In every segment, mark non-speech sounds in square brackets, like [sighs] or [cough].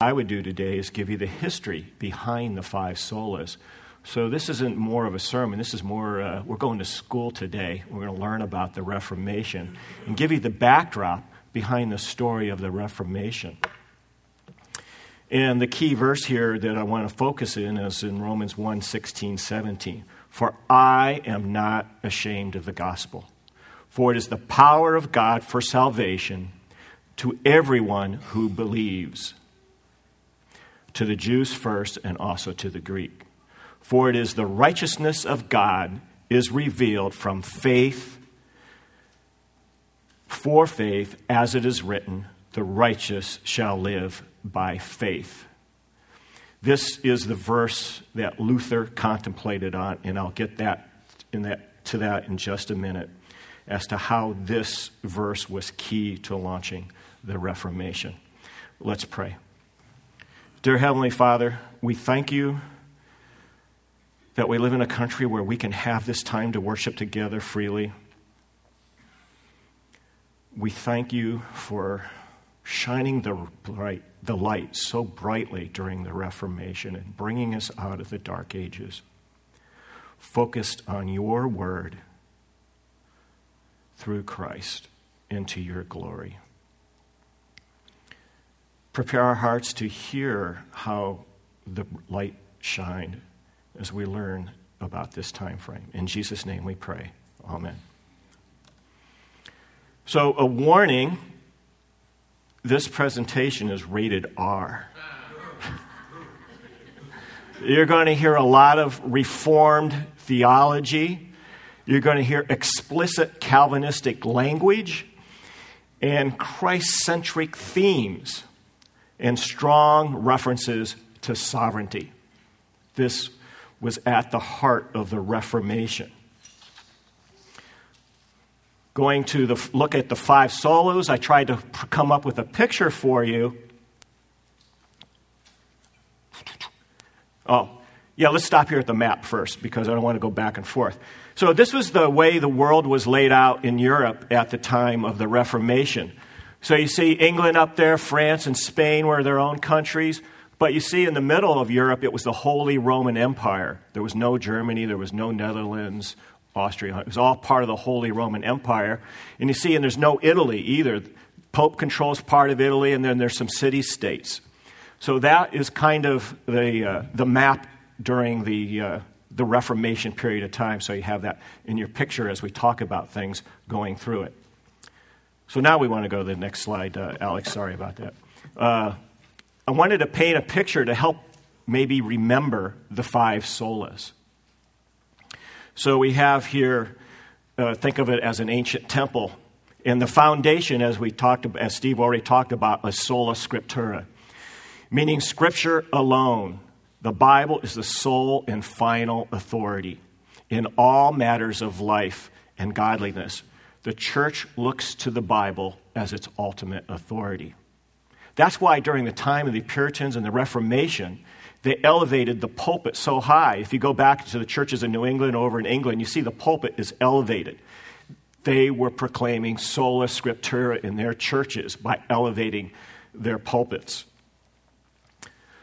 I would do today is give you the history behind the five solas. So this isn't more of a sermon. This is more, uh, we're going to school today. We're going to learn about the Reformation and give you the backdrop behind the story of the Reformation. And the key verse here that I want to focus in is in Romans 1 16, 17. For I am not ashamed of the gospel, for it is the power of God for salvation to everyone who believes, to the Jews first and also to the Greek. For it is the righteousness of God is revealed from faith for faith, as it is written, the righteous shall live by faith. This is the verse that Luther contemplated on, and I'll get that, in that to that in just a minute as to how this verse was key to launching the Reformation. Let's pray. Dear Heavenly Father, we thank you that we live in a country where we can have this time to worship together freely. We thank you for shining the, bright, the light so brightly during the Reformation and bringing us out of the dark ages, focused on your word through Christ into your glory. Prepare our hearts to hear how the light shined as we learn about this time frame. In Jesus' name we pray. Amen. So, a warning this presentation is rated R. [laughs] You're going to hear a lot of Reformed theology. You're going to hear explicit Calvinistic language and Christ centric themes and strong references to sovereignty. This was at the heart of the Reformation. Going to the, look at the five solas, I tried to come up with a picture for you. Oh, yeah, let's stop here at the map first because I don't want to go back and forth. So, this was the way the world was laid out in Europe at the time of the Reformation. So, you see England up there, France and Spain were their own countries. But you see, in the middle of Europe, it was the Holy Roman Empire. There was no Germany, there was no Netherlands, Austria. It was all part of the Holy Roman Empire. And you see, and there's no Italy either. Pope controls part of Italy, and then there's some city states. So that is kind of the, uh, the map during the, uh, the Reformation period of time. So you have that in your picture as we talk about things going through it. So now we want to go to the next slide, uh, Alex. Sorry about that. Uh, I wanted to paint a picture to help maybe remember the five solas. So we have here, uh, think of it as an ancient temple. And the foundation, as we talked, as Steve already talked about, is sola scriptura, meaning scripture alone. The Bible is the sole and final authority in all matters of life and godliness. The church looks to the Bible as its ultimate authority. That's why during the time of the Puritans and the Reformation, they elevated the pulpit so high. If you go back to the churches in New England, over in England, you see the pulpit is elevated. They were proclaiming sola scriptura in their churches by elevating their pulpits.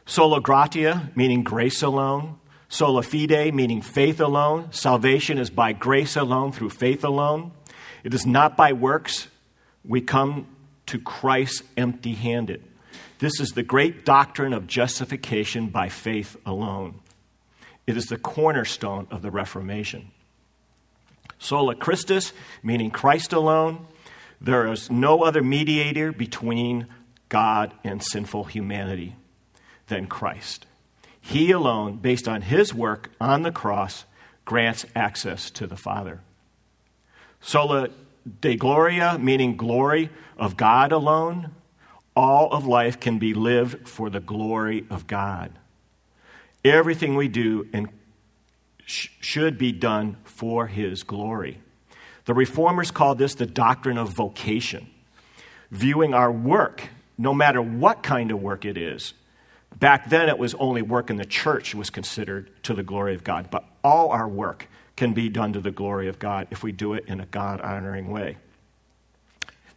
Sola gratia, meaning grace alone. Sola fide, meaning faith alone. Salvation is by grace alone, through faith alone. It is not by works we come to Christ empty handed. This is the great doctrine of justification by faith alone. It is the cornerstone of the Reformation. Sola Christus, meaning Christ alone. There is no other mediator between God and sinful humanity than Christ. He alone, based on his work on the cross, grants access to the Father. Soli Deo Gloria, meaning glory of God alone, all of life can be lived for the glory of God. Everything we do and sh- should be done for His glory. The reformers called this the doctrine of vocation, viewing our work, no matter what kind of work it is. Back then, it was only work in the church was considered to the glory of God, but all our work can be done to the glory of God if we do it in a God honoring way.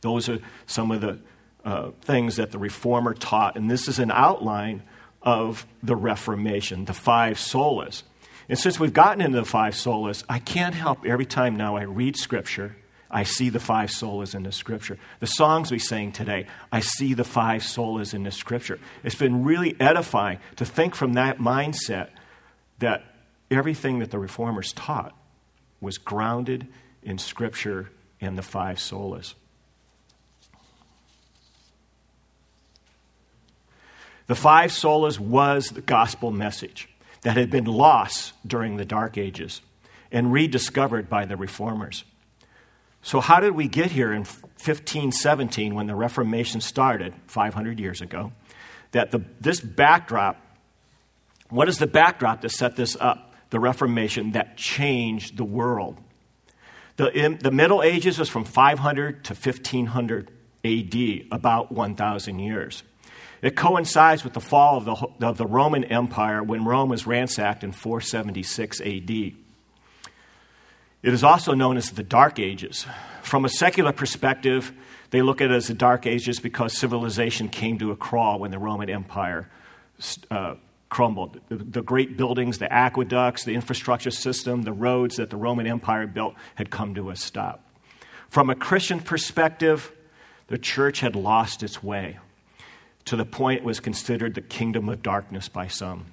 Those are some of the uh, things that the Reformer taught. And this is an outline of the Reformation, the five solas. And since we've gotten into the five solas, I can't help every time now I read Scripture, I see the five solas in the Scripture. The songs we sang today, I see the five solas in the Scripture. It's been really edifying to think from that mindset that everything that the Reformers taught was grounded in Scripture and the five solas. The five solas was the gospel message that had been lost during the Dark Ages and rediscovered by the reformers. So, how did we get here in 1517 when the Reformation started 500 years ago? That the, this backdrop, what is the backdrop to set this up? The Reformation that changed the world. The, in, the Middle Ages was from 500 to 1500 AD, about 1,000 years. It coincides with the fall of the, of the Roman Empire when Rome was ransacked in 476 AD. It is also known as the Dark Ages. From a secular perspective, they look at it as the Dark Ages because civilization came to a crawl when the Roman Empire uh, crumbled. The, the, great buildings, the aqueducts, the infrastructure system, the roads that the Roman Empire built had come to a stop. From a Christian perspective, the church had lost its way to the point it was considered the kingdom of darkness by some.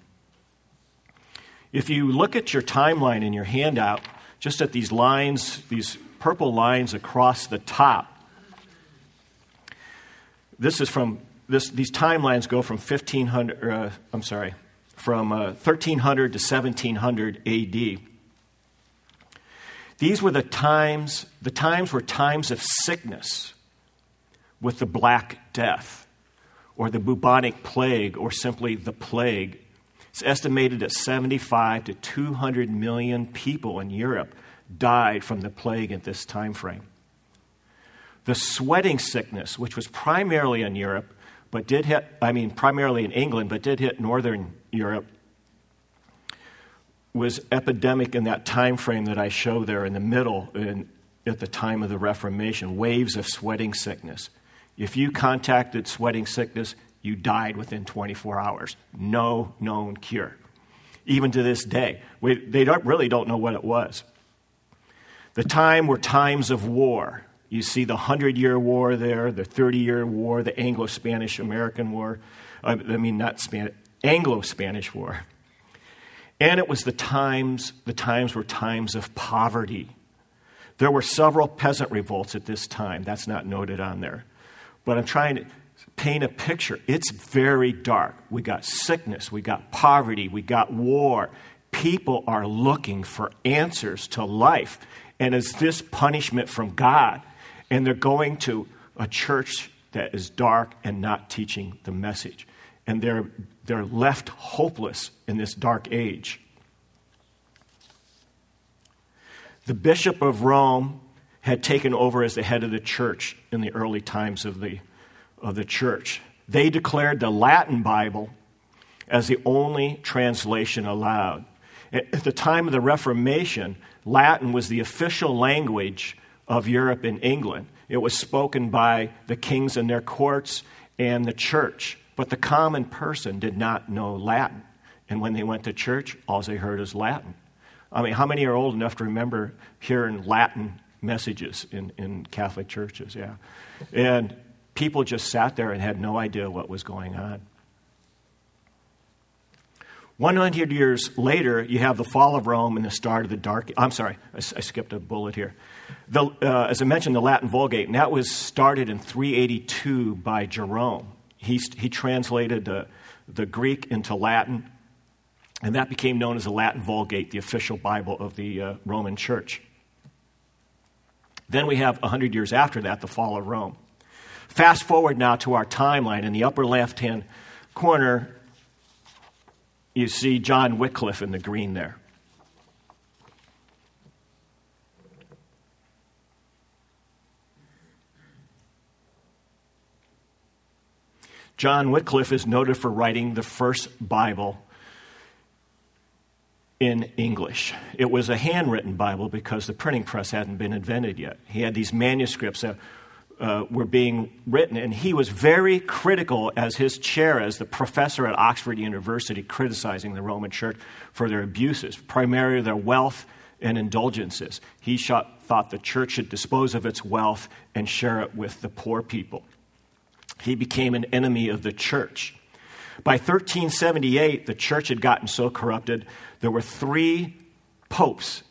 If you look at your timeline in your handout, just at these lines, these purple lines across the top, this is from this, these timelines go from 1500 uh, i'm sorry from uh, 1300 to 1700 AD. These were the times, the times were times of sickness with the Black Death or the bubonic plague or simply the plague. It's estimated that 75 to 200 million people in Europe died from the plague at this time frame. The sweating sickness, which was primarily in Europe, but did hit, I mean, primarily in England, but did hit northern Europe, was epidemic in that time frame that I show there in the middle in, at the time of the Reformation, waves of sweating sickness. If you contacted sweating sickness, you died within 24 hours. No known cure. Even to this day, we, they don't, really don't know what it was. The time were times of war. You see the Hundred Year War there, the Thirty Year War, the Anglo Spanish American War. I mean, not Spanish, Anglo Spanish War. And it was the times, the times were times of poverty. There were several peasant revolts at this time. That's not noted on there. But I'm trying to paint a picture. It's very dark. We got sickness, we got poverty, we got war. People are looking for answers to life. And is this punishment from God? And they're going to a church that is dark and not teaching the message. And they're, they're left hopeless in this dark age. The Bishop of Rome had taken over as the head of the church in the early times of the, of the church. They declared the Latin Bible as the only translation allowed. At the time of the Reformation, Latin was the official language of Europe and England. It was spoken by the kings and their courts and the church. But the common person did not know Latin. And when they went to church, all they heard is Latin. I mean, how many are old enough to remember hearing Latin messages in, in Catholic churches? Yeah. And people just sat there and had no idea what was going on. 100 years later, you have the fall of Rome and the start of the Dark. I'm sorry, I, I skipped a bullet here. The, uh, as I mentioned, the Latin Vulgate, and that was started in 382 by Jerome. He, he translated the, the Greek into Latin, and that became known as the Latin Vulgate, the official Bible of the uh, Roman Church. Then we have 100 years after that, the fall of Rome. Fast forward now to our timeline. In the upper left hand corner, you see John Wycliffe in the green there. John Wycliffe is noted for writing the first Bible in English. It was a handwritten Bible because the printing press hadn't been invented yet. He had these manuscripts that uh, were being written, and he was very critical as his chair as the professor at Oxford University, criticizing the Roman Church for their abuses, primarily their wealth and indulgences. He shot, thought the church should dispose of its wealth and share it with the poor people. He became an enemy of the church. By 1378, the church had gotten so corrupted, there were three popes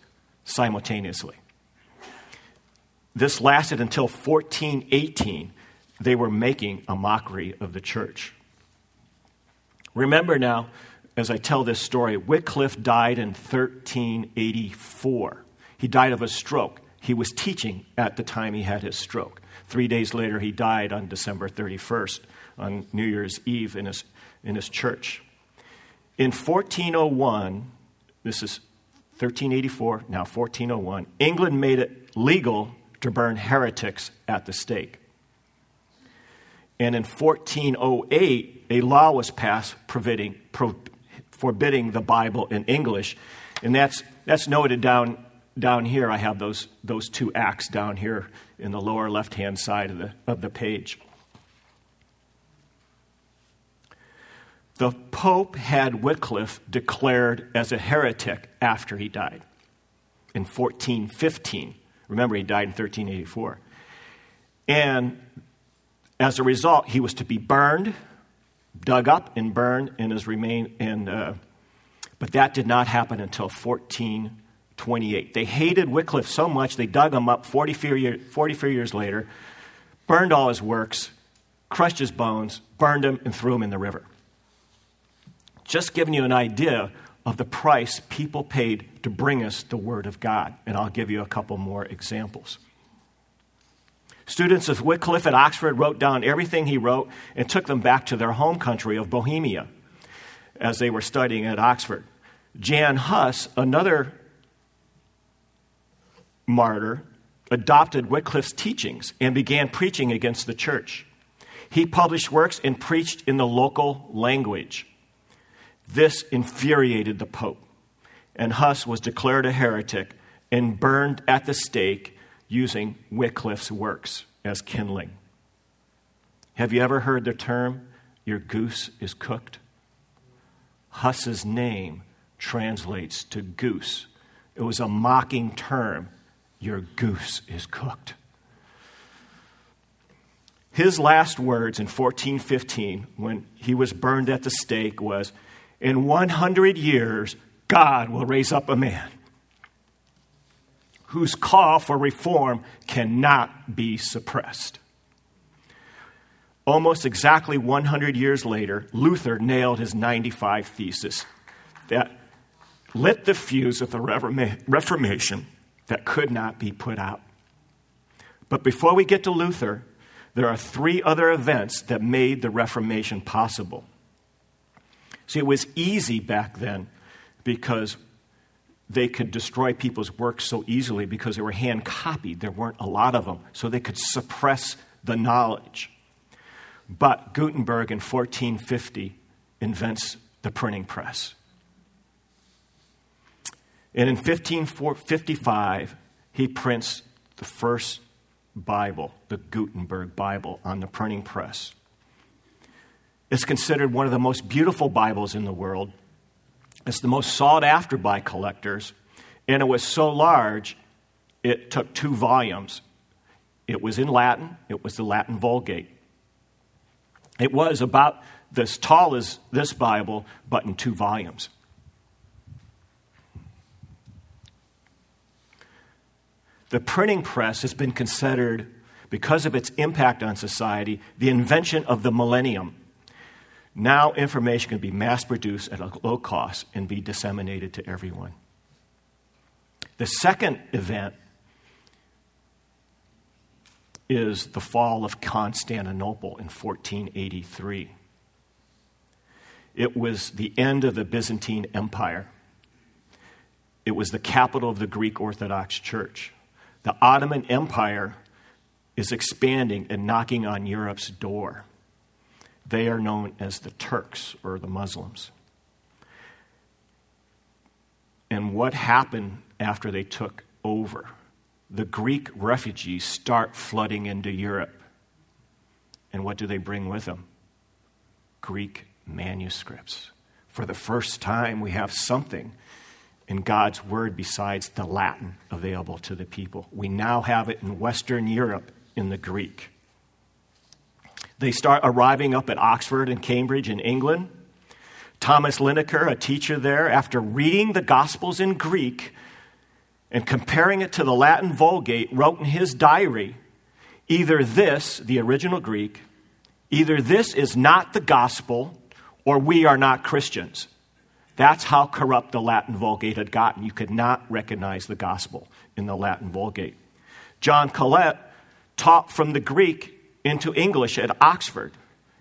simultaneously. This lasted until 1418. They were making a mockery of the church. Remember now, as I tell this story, Wycliffe died in 1384. He died of a stroke. He was teaching at the time he had his stroke. Three days later, he died on December 31st, on New Year's Eve, in his, in his church. In 1401, this is 1384, now 1401, England made it legal to burn heretics at the stake. And in 1408, a law was passed forbidding, forbidding the Bible in English. And that's, that's noted down, down here. I have those, those two acts down here in the lower left hand side of the, of the page. The Pope had Wycliffe declared as a heretic after he died in 1415. Remember, he died in 1384. And as a result, he was to be burned, dug up, and burned, and his remain. And uh, but that did not happen until 1428. They hated Wycliffe so much they dug him up 44, year, 44 years later, burned all his works, crushed his bones, burned him, and threw him in the river. Just giving you an idea of the price people paid to bring us the Word of God. And I'll give you a couple more examples. Students of Wycliffe at Oxford wrote down everything he wrote and took them back to their home country of Bohemia as they were studying at Oxford. Jan Hus, another martyr, adopted Wycliffe's teachings and began preaching against the church. He published works and preached in the local language. This infuriated the Pope, and Huss was declared a heretic and burned at the stake using Wycliffe's works as kindling. Have you ever heard the term, your goose is cooked? Huss's name translates to goose. It was a mocking term, your goose is cooked. His last words in 1415, when he was burned at the stake, was, in 100 years, God will raise up a man whose call for reform cannot be suppressed. Almost exactly 100 years later, Luther nailed his 95 thesis that lit the fuse of the Reformation that could not be put out. But before we get to Luther, there are three other events that made the Reformation possible. See, it was easy back then because they could destroy people's works so easily because they were hand copied. There weren't a lot of them, so they could suppress the knowledge. But Gutenberg in 1450 invents the printing press. And in 1555, he prints the first Bible, the Gutenberg Bible, on the printing press. It's considered one of the most beautiful Bibles in the world. It's the most sought after by collectors. And it was so large, it took two volumes. It was in Latin, it was the Latin Vulgate. It was about as tall as this Bible, but in two volumes. The printing press has been considered, because of its impact on society, the invention of the millennium. Now, information can be mass produced at a low cost and be disseminated to everyone. The second event is the fall of Constantinople in 1483. It was the end of the Byzantine Empire. It was the capital of the Greek Orthodox Church. The Ottoman Empire is expanding and knocking on Europe's door. They are known as the Turks or the Muslims. And what happened after they took over the Greek refugees start flooding into Europe. And what do they bring with them? Greek manuscripts. For the first time, we have something in God's Word besides the Latin available to the people. We now have it in Western Europe in the Greek. They start arriving up at Oxford and Cambridge in England. Thomas Linacre, a teacher there, after reading the Gospels in Greek and comparing it to the Latin Vulgate, wrote in his diary either this, the original Greek, either this is not the gospel or we are not Christians. That's how corrupt the Latin Vulgate had gotten. You could not recognize the gospel in the Latin Vulgate. John Colet taught from the Greek into English at Oxford.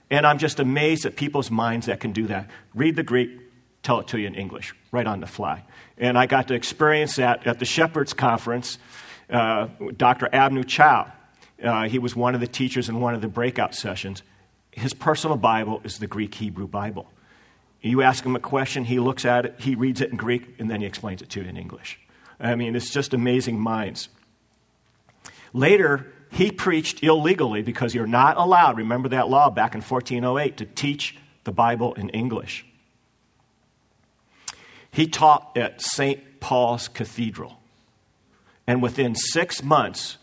And I'm just amazed at people's minds that can do that. Read the Greek, tell it to you in English, right on the fly. And I got to experience that at the Shepherds Conference. Uh, Dr. Abner Chou, uh, he was one of the teachers in one of the breakout sessions. His personal Bible is the Greek Hebrew Bible. You ask him a question, he looks at it, he reads it in Greek, and then he explains it to you in English. I mean, it's just amazing minds. Later, he preached illegally because you're not allowed, remember that law back in 1408, to teach the Bible in English. He taught at St. Paul's Cathedral. And within six months,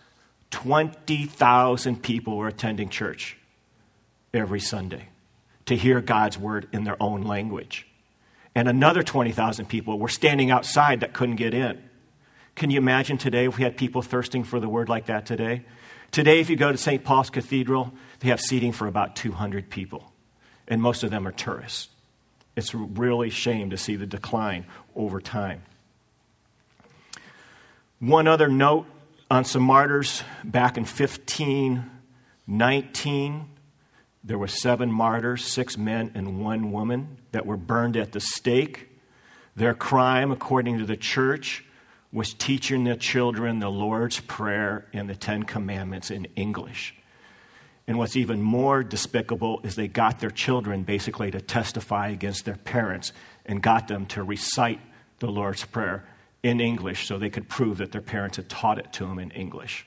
20,000 people were attending church every Sunday to hear God's word in their own language. And another 20,000 people were standing outside that couldn't get in. Can you imagine today if we had people thirsting for the word like that today? Today, if you go to St. Paul's Cathedral, they have seating for about 200 people, and most of them are tourists. It's really shame to see the decline over time. One other note on some martyrs back in 1519, there were seven martyrs, six men and one woman, that were burned at the stake. Their crime, according to the church, was teaching their children the Lord's Prayer and the Ten Commandments in English. And what's even more despicable is they got their children basically to testify against their parents and got them to recite the Lord's Prayer in English so they could prove that their parents had taught it to them in English.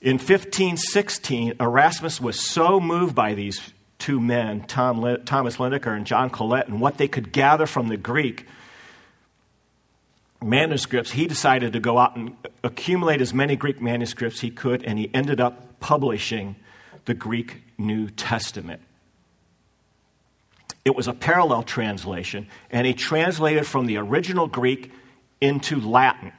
In 1516, Erasmus was so moved by these two men, Tom, Thomas Linacre and John Colet, and what they could gather from the Greek manuscripts, he decided to go out and accumulate as many Greek manuscripts he could, and he ended up publishing the Greek New Testament. It was a parallel translation, and he translated from the original Greek into Latin.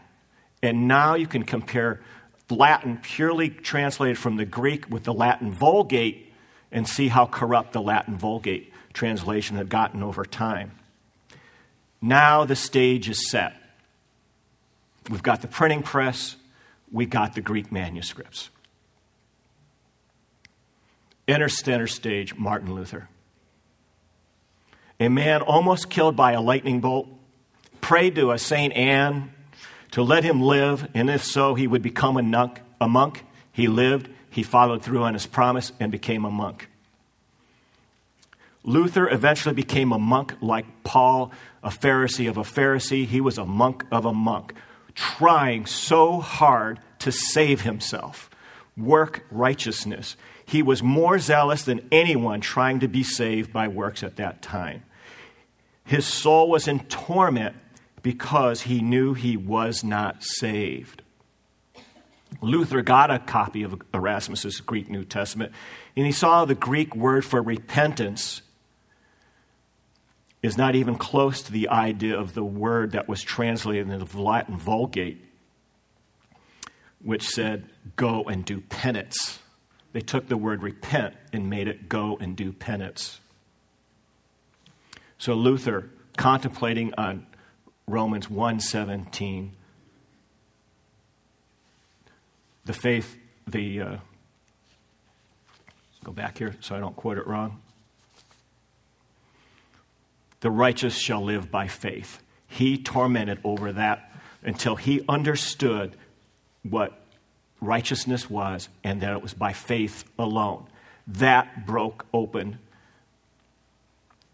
And now you can compare Latin purely translated from the Greek with the Latin Vulgate and see how corrupt the Latin Vulgate translation had gotten over time. Now the stage is set. We've got the printing press, we've got the Greek manuscripts. Enter center stage Martin Luther. A man almost killed by a lightning bolt prayed to a St. Anne to let him live, and if so, he would become a monk. A monk. He lived, he followed through on his promise, and became a monk. Luther eventually became a monk like Paul, a Pharisee of a Pharisee. He was a monk of a monk, trying so hard to save himself, work righteousness. He was more zealous than anyone trying to be saved by works at that time. His soul was in torment because he knew he was not saved. Luther got a copy of Erasmus's Greek New Testament, and he saw the Greek word for repentance is not even close to the idea of the word that was translated in the Latin Vulgate, which said, go and do penance. They took the word repent and made it go and do penance. So Luther, contemplating on Romans 1:17. The faith, the uh, go back here so I don't quote it wrong. The righteous shall live by faith. He tormented over that until he understood what righteousness was and that it was by faith alone. That broke open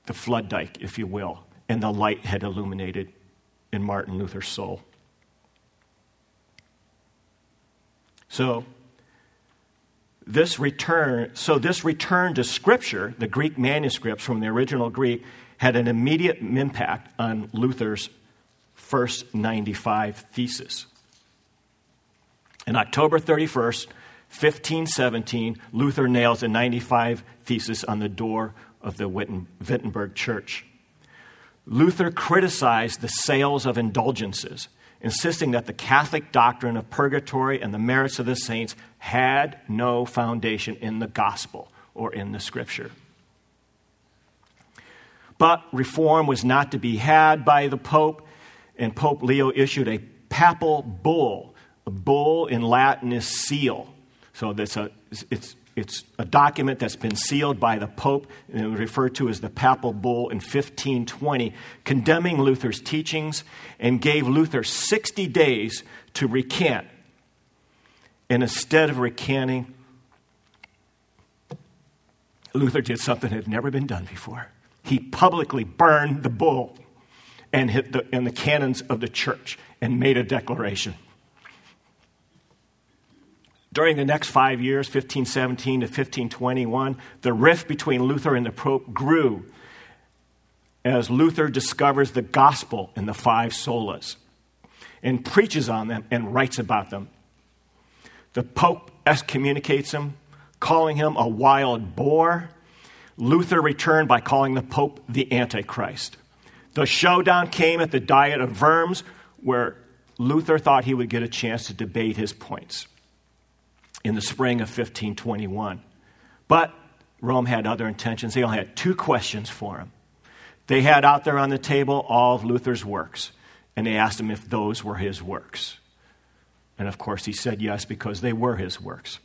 the flood dike, if you will, and the light had illuminated in Martin Luther's soul. So, this return, so this return to Scripture, the Greek manuscripts from the original Greek, had an immediate impact on Luther's first 95 thesis. On October 31st, 1517, Luther nails a 95 thesis on the door of the Wittenberg church. Luther criticized the sales of indulgences, insisting that the Catholic doctrine of purgatory and the merits of the saints had no foundation in the gospel or in the scripture. But reform was not to be had by the Pope, and Pope Leo issued a papal bull. A bull in Latin is seal. So that's a, it's, it's a document that's been sealed by the Pope and referred to as the Papal Bull in 1520, condemning Luther's teachings and gave Luther 60 days to recant. And instead of recanting, Luther did something that had never been done before he publicly burned the bull and hit the, and the canons of the church and made a declaration. During the next five years, 1517 to 1521, the rift between Luther and the Pope grew as Luther discovers the gospel in the five solas and preaches on them and writes about them. The Pope excommunicates him, calling him a wild boar Luther returned by calling the Pope the Antichrist. The showdown came at the Diet of Worms, where Luther thought he would get a chance to debate his points in the spring of 1521. But Rome had other intentions. They only had two questions for him. They had out there on the table all of Luther's works, and they asked him if those were his works. And of course, he said yes because they were his works.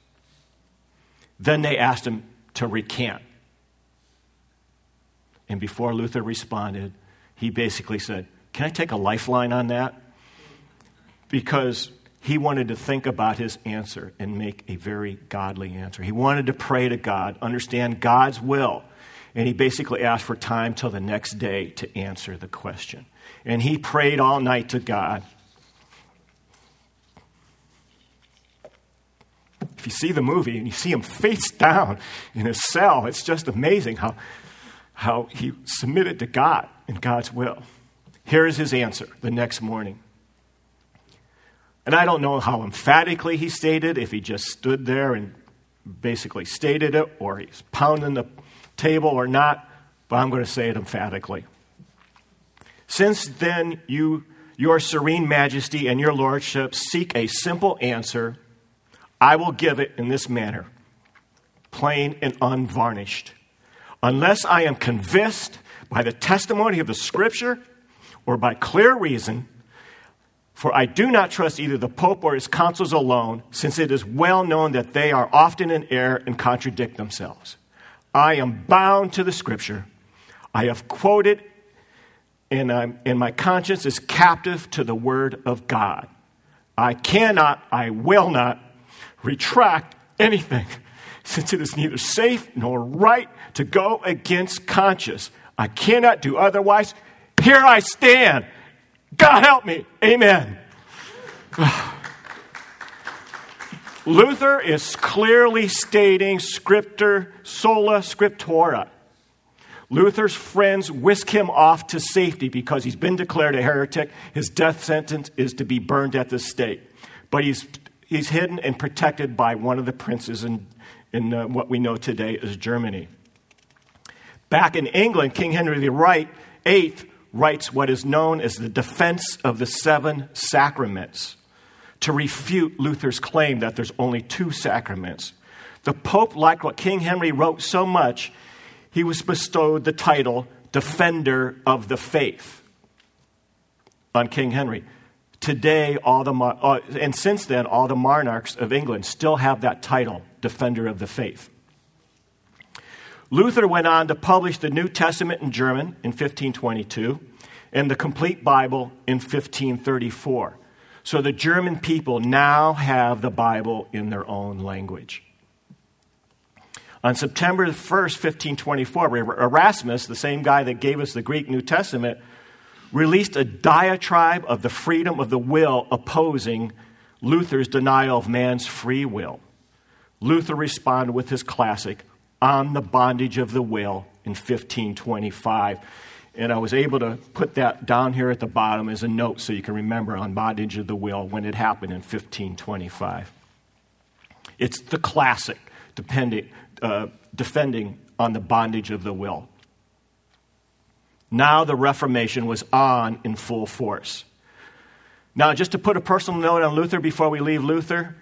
Then they asked him to recant. And before Luther responded, he basically said, Can I take a lifeline on that? Because he wanted to think about his answer and make a very godly answer. He wanted to pray to God, understand God's will. And he basically asked for time till the next day to answer the question. And he prayed all night to God. If you see the movie and you see him face down in his cell, it's just amazing how how he submitted to God and God's will. Here is his answer the next morning. And I don't know how emphatically he stated, if he just stood there and basically stated it, or he's pounding the table or not, but I'm going to say it emphatically. Since then, you, your serene majesty and your lordship seek a simple answer, I will give it in this manner plain and unvarnished unless I am convinced by the testimony of the Scripture or by clear reason, for I do not trust either the Pope or his councils alone, since it is well known that they are often in error and contradict themselves. I am bound to the Scripture. I have quoted, and, and my conscience is captive to the Word of God. I cannot, I will not retract anything [laughs] since it is neither safe nor right to go against conscience. I cannot do otherwise. Here I stand. God help me. Amen. [sighs] Luther is clearly stating scriptura sola scriptura. Luther's friends whisk him off to safety because he's been declared a heretic. His death sentence is to be burned at the stake. But he's, he's hidden and protected by one of the princes in, in uh, what we know today as Germany. Back in England, King Henry VIII writes what is known as the Defense of the Seven Sacraments to refute Luther's claim that there's only two sacraments. The Pope liked what King Henry wrote so much, he was bestowed the title Defender of the Faith on King Henry. Today, all the, uh, and since then, all the monarchs of England still have that title, Defender of the Faith. Luther went on to publish the New Testament in German in 1522 and the complete Bible in 1534. So the German people now have the Bible in their own language. On September 1st, 1524, Erasmus, the same guy that gave us the Greek New Testament, released a diatribe of the freedom of the will opposing Luther's denial of man's free will. Luther responded with his classic, On the Bondage of the Will, in 1525. And I was able to put that down here at the bottom as a note so you can remember on bondage of the will when it happened in 1525. It's the classic, uh, defending on the bondage of the will. Now the Reformation was on in full force. Now, just to put a personal note on Luther before we leave Luther,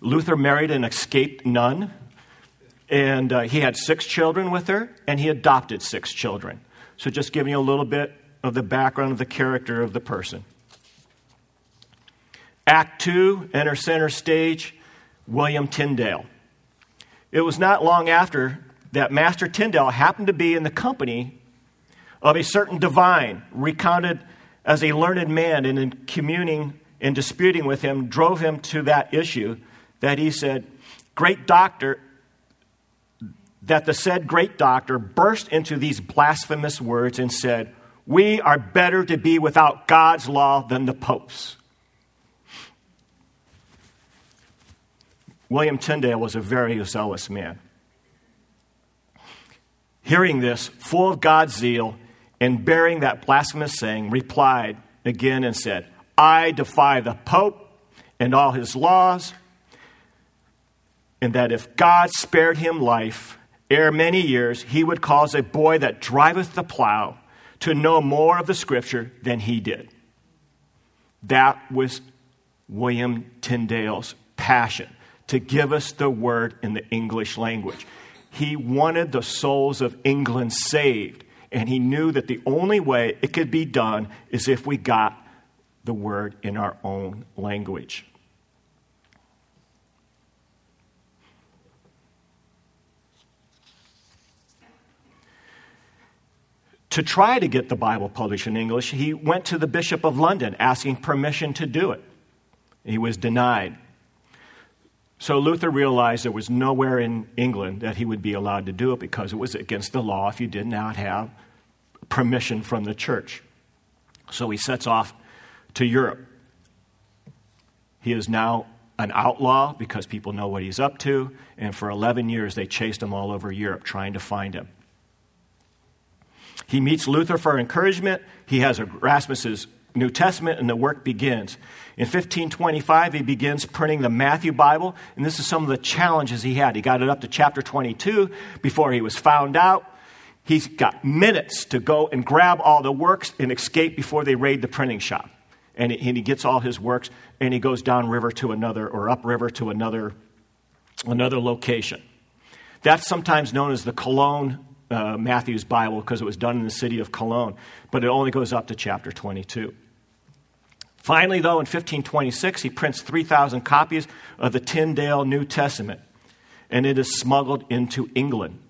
Luther married an escaped nun and uh, he had six children with her, and he adopted six children. So, just giving you a little bit of the background of the character of the person. Act two, enter center stage, William Tyndale. It was not long after that Master Tyndale happened to be in the company of a certain divine, recounted as a learned man, and in communing and disputing with him, drove him to that issue that he said, Great doctor, that the said great doctor burst into these blasphemous words and said, We are better to be without God's law than the popes. William Tyndale was a very zealous man. Hearing this, full of God's zeal, and bearing that blasphemous saying, replied again and said, I defy the Pope and all his laws, and that if God spared him life, ere many years, he would cause a boy that driveth the plow to know more of the scripture than he did. That was William Tyndale's passion to give us the word in the English language. He wanted the souls of England saved, and he knew that the only way it could be done is if we got the word in our own language. To try to get the Bible published in English, he went to the Bishop of London asking permission to do it. He was denied. So Luther realized there was nowhere in England that he would be allowed to do it because it was against the law if you did not have permission from the church. So he sets off to Europe. He is now an outlaw because people know what he's up to, and for 11 years they chased him all over Europe trying to find him. He meets Luther for encouragement. He has Erasmus's New Testament, and the work begins. In 1525, he begins printing the Matthew Bible, and this is some of the challenges he had. He got it up to chapter 22 before he was found out. He's got minutes to go and grab all the works and escape before they raid the printing shop. And he gets all his works, and he goes downriver to another, or upriver to another, another location. That's sometimes known as the Cologne uh, Matthew's Bible because it was done in the city of Cologne, but it only goes up to chapter 22. Finally, though, in 1526, he prints 3,000 copies of the Tyndale New Testament, and it is smuggled into England.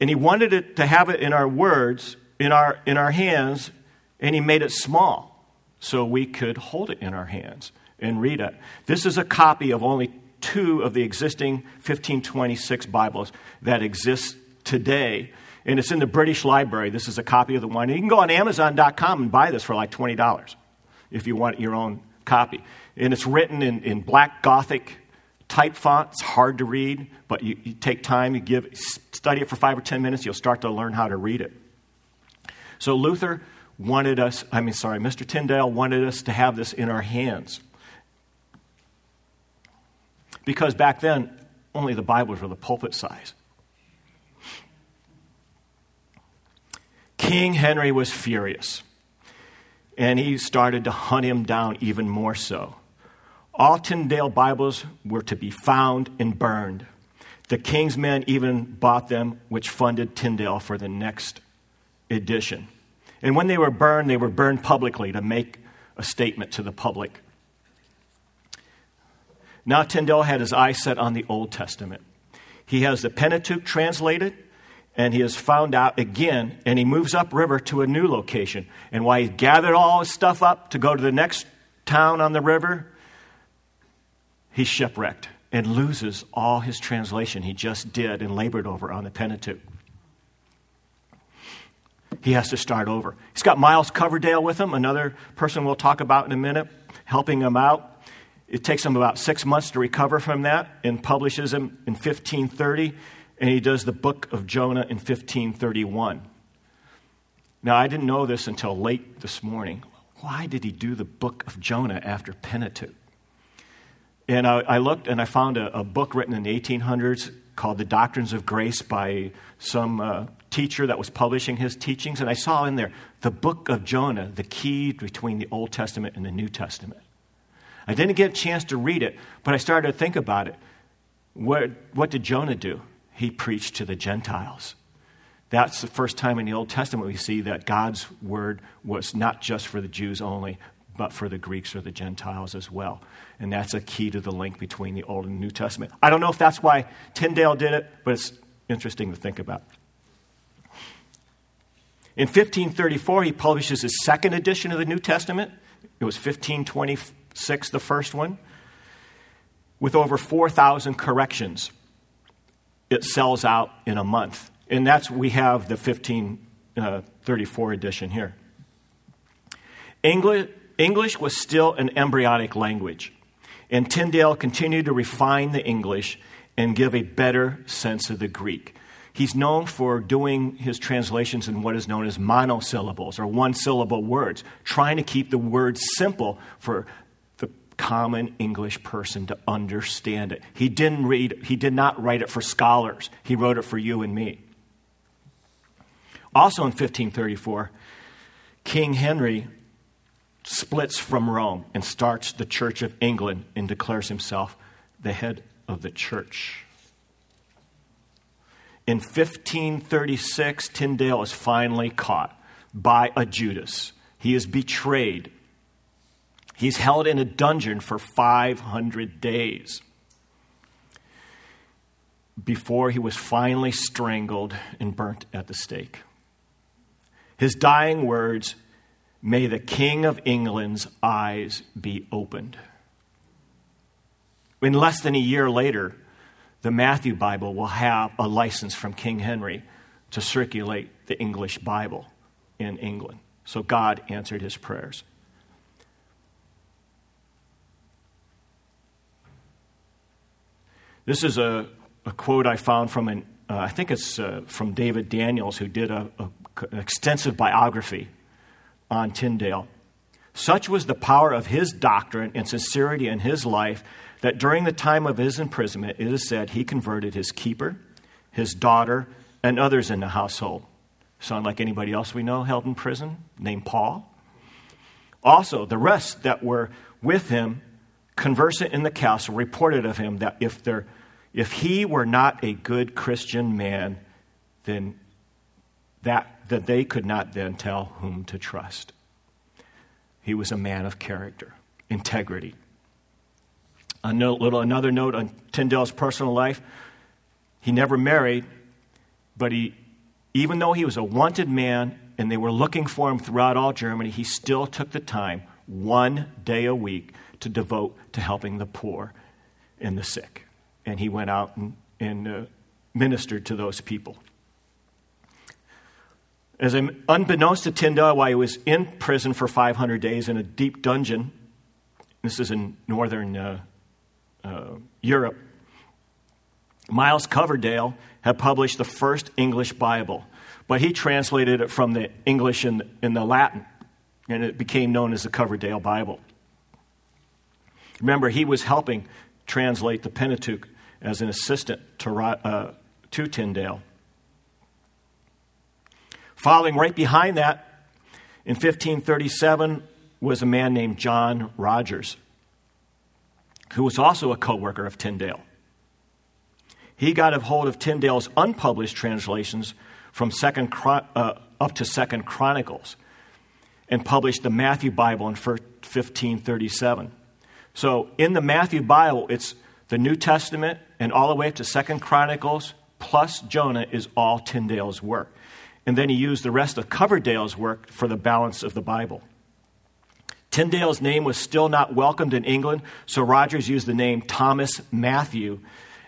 And he wanted it to have it in our words, in our, in our hands, and he made it small so we could hold it in our hands and read it. This is a copy of only two of the existing 1526 Bibles that exist today, and it's in the British Library. This is a copy of the one. You can go on Amazon.com and buy this for like $20 if you want your own copy. And it's written in, in black Gothic type font. It's hard to read, but you, you take time, you give, study it for five or 10 minutes, you'll start to learn how to read it. So Luther wanted us, I mean, sorry, Mr. Tyndale wanted us to have this in our hands. Because back then, only the Bibles were the pulpit size. King Henry was furious, and he started to hunt him down even more so. All Tyndale Bibles were to be found and burned. The king's men even bought them, which funded Tyndale for the next edition. And when they were burned, they were burned publicly to make a statement to the public. Now Tyndale had his eyes set on the Old Testament. He has the Pentateuch translated, and he has found out again, and he moves upriver to a new location. And while he's gathered all his stuff up to go to the next town on the river, he's shipwrecked and loses all his translation he just did and labored over on the Pentateuch. He has to start over. He's got Miles Coverdale with him, another person we'll talk about in a minute. helping him out. It takes him about six months to recover from that and publishes him in 1530, and he does the book of Jonah in 1531. Now, I didn't know this until late this morning. Why did he do the book of Jonah after Pentateuch? And I, I looked and I found a, a, book written in the 1800s called The Doctrines of Grace by some uh, teacher that was publishing his teachings. And I saw in there the book of Jonah, the key between the Old Testament and the New Testament. I didn't get a chance to read it, but I started to think about it. What, what did Jonah do? He preached to the Gentiles. That's the first time in the Old Testament we see that God's word was not just for the Jews only, but for the Greeks or the Gentiles as well. And that's a key to the link between the Old and New Testament. I don't know if that's why Tyndale did it, but it's interesting to think about. In 1534, he publishes his second edition of the New Testament. It was 1526, the first one, with over 4,000 corrections. It sells out in a month. And that's, we have the 1534 uh, edition here. English, English was still an embryonic language, and Tyndale continued to refine the English and give a better sense of the Greek. He's known for doing his translations in what is known as monosyllables or one syllable words, trying to keep the words simple for common English person to understand it. He didn't read he did not write it for scholars. He wrote it for you and me. Also in 1534, King Henry splits from Rome and starts the Church of England and declares himself the head of the church. In 1536, Tyndale is finally caught by a Judas. He is betrayed. He's held in a dungeon for 500 days before he was finally strangled and burnt at the stake. His dying words May the King of England's eyes be opened. In less than a year later, the Matthew Bible will have a license from King Henry to circulate the English Bible in England. So God answered his prayers. This is a, a quote I found from an, uh, I think it's uh, from David Daniels, who did a, a, an extensive biography on Tyndale. Such was the power of his doctrine and sincerity in his life that during the time of his imprisonment, it is said he converted his keeper, his daughter, and others in the household. Sound like anybody else we know held in prison named Paul? Also, the rest that were with him, conversant in the castle, reported of him that if, there, if he were not a good Christian man, then that that they could not then tell whom to trust. He was a man of character, integrity. A note, little, another note on Tyndale's personal life he never married, but he, even though he was a wanted man and they were looking for him throughout all Germany, he still took the time, one day a week, to devote to helping the poor and the sick. And he went out and, and uh, ministered to those people. As I'm, unbeknownst to Tyndale, while he was in prison for 500 days in a deep dungeon, this is in northern uh, uh, Europe, Miles Coverdale had published the first English Bible, but he translated it from the English and, the Latin, and it became known as the Coverdale Bible. Remember, he was helping translate the Pentateuch as an assistant to, uh, to Tyndale. Following right behind that, in 1537, was a man named John Rogers, who was also a co worker of Tyndale. He got a hold of Tyndale's unpublished translations from second, uh, up to Second Chronicles and published the Matthew Bible in 1537. So in the Matthew Bible, it's the New Testament and all the way up to Second Chronicles plus Jonah is all Tyndale's work and then he used the rest of Coverdale's work for the balance of the Bible. Tyndale's name was still not welcomed in England, so Rogers used the name Thomas Matthew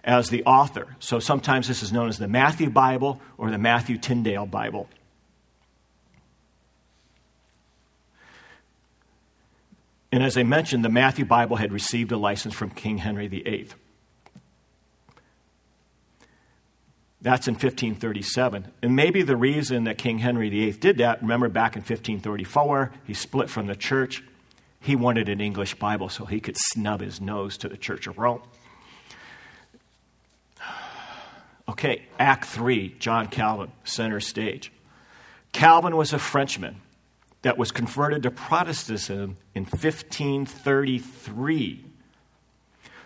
as the author. So sometimes this is known as the Matthew Bible or the Matthew Tyndale Bible. And as I mentioned, the Matthew Bible had received a license from King Henry VIII. That's in 1537. And maybe the reason that King Henry VIII did that, remember back in 1534, he split from the church. He wanted an English Bible so he could snub his nose to the Church of Rome. Okay, Act 3, John Calvin, center stage. Calvin was a Frenchman that was converted to Protestantism in 1533.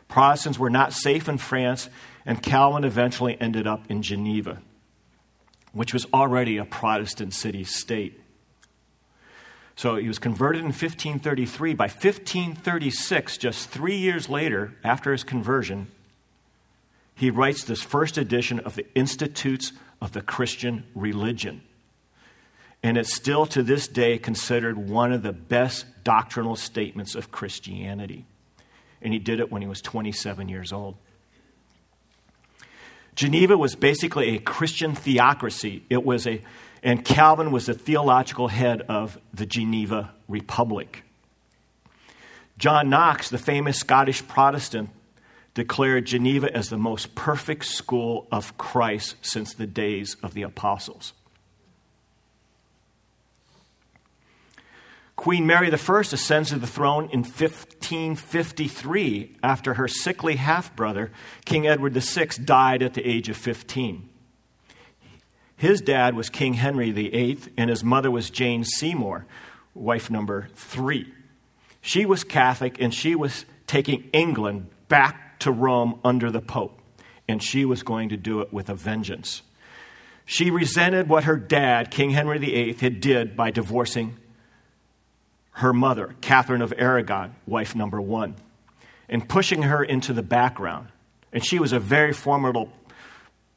Protestants were not safe in France, and Calvin eventually ended up in Geneva, which was already a Protestant city state. So he was converted in 1533. By 1536, just three years later, after his conversion, he writes this first edition of the Institutes of the Christian Religion. And it's still to this day considered one of the best doctrinal statements of Christianity. And he did it when he was 27 years old. Geneva was basically a Christian theocracy. It was a, and Calvin was the theological head of the Geneva Republic. John Knox, the famous Scottish Protestant, declared Geneva as the most perfect school of Christ since the days of the apostles. Queen Mary I ascends to the throne in 1553 after her sickly half brother, King Edward VI, died at the age of 15. His dad was King Henry VIII, and his mother was Jane Seymour, wife number three. She was Catholic, and she was taking England back to Rome under the Pope, and she was going to do it with a vengeance. She resented what her dad, King Henry VIII, had did by divorcing her mother, Catherine of Aragon, wife number one, and pushing her into the background. And she was a very formidable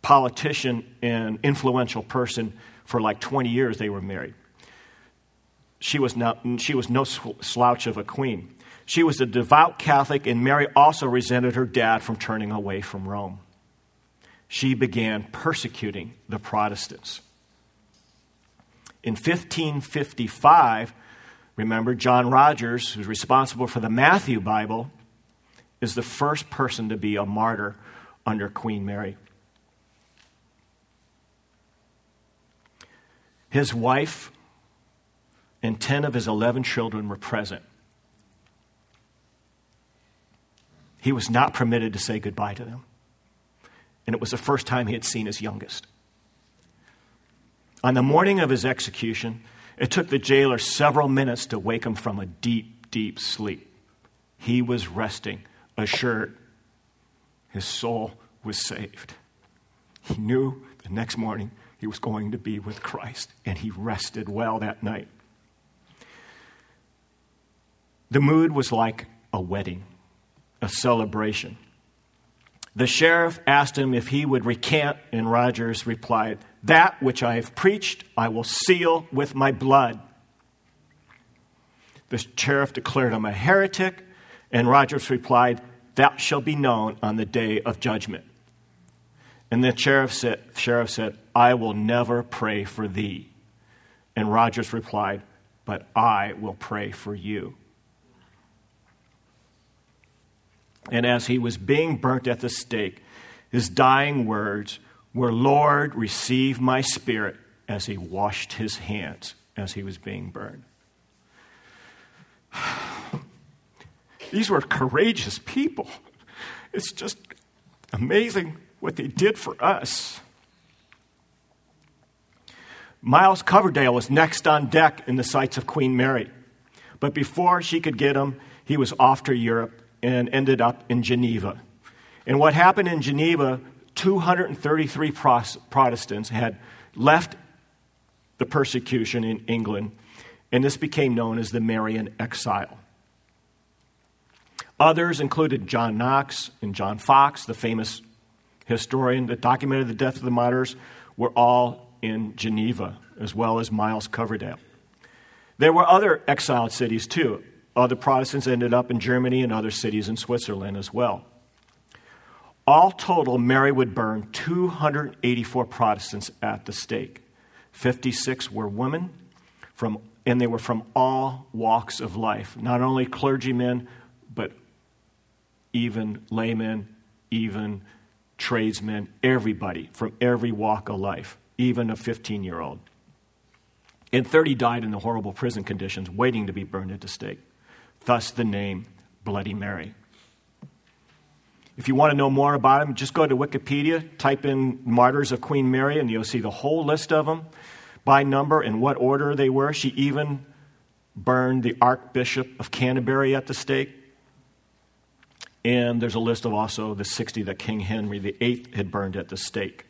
politician and influential person for like 20 years they were married. She was, not, she was no slouch of a queen. She was a devout Catholic, and Mary also resented her dad from turning away from Rome. She began persecuting the Protestants. In 1555, Remember, John Rogers, who's responsible for the Matthew Bible, is the first person to be a martyr under Queen Mary. His wife and 10 of his 11 children were present. He was not permitted to say goodbye to them. And it was the first time he had seen his youngest. On the morning of his execution, it took the jailer several minutes to wake him from a deep, deep sleep. He was resting, assured his soul was saved. He knew the next morning he was going to be with Christ, and he rested well that night. The mood was like a wedding, a celebration. The sheriff asked him if he would recant, and Rogers replied, That which I have preached, I will seal with my blood. The sheriff declared him a heretic, and Rogers replied, That shall be known on the day of judgment. And the sheriff said, sheriff said, I will never pray for thee. And Rogers replied, But I will pray for you. And as he was being burnt at the stake, his dying words were, Lord, receive my spirit, as he washed his hands as he was being burned. [sighs] These were courageous people. It's just amazing what they did for us. Miles Coverdale was next on deck in the sights of Queen Mary. But before she could get him, he was off to Europe and ended up in Geneva. And what happened in Geneva, 233 Protestants had left the persecution in England, and this became known as the Marian exile. Others included John Knox and John Foxe, the famous historian that documented the death of the martyrs, were all in Geneva, as well as Miles Coverdale. There were other exiled cities too. Other Protestants ended up in Germany and other cities in Switzerland as well. All total, Mary would burn 284 Protestants at the stake. 56 were women from and they were from all walks of life, not only clergymen, but even laymen, even tradesmen, everybody from every walk of life, even a 15 year old. And 30 died in the horrible prison conditions, waiting to be burned at the stake. Thus the name Bloody Mary. If you want to know more about him, just go to Wikipedia, type in Martyrs of Queen Mary, and you'll see the whole list of them by number and what order they were. She even burned the Archbishop of Canterbury at the stake. And there's a list of also the 60 that King Henry VIII had burned at the stake.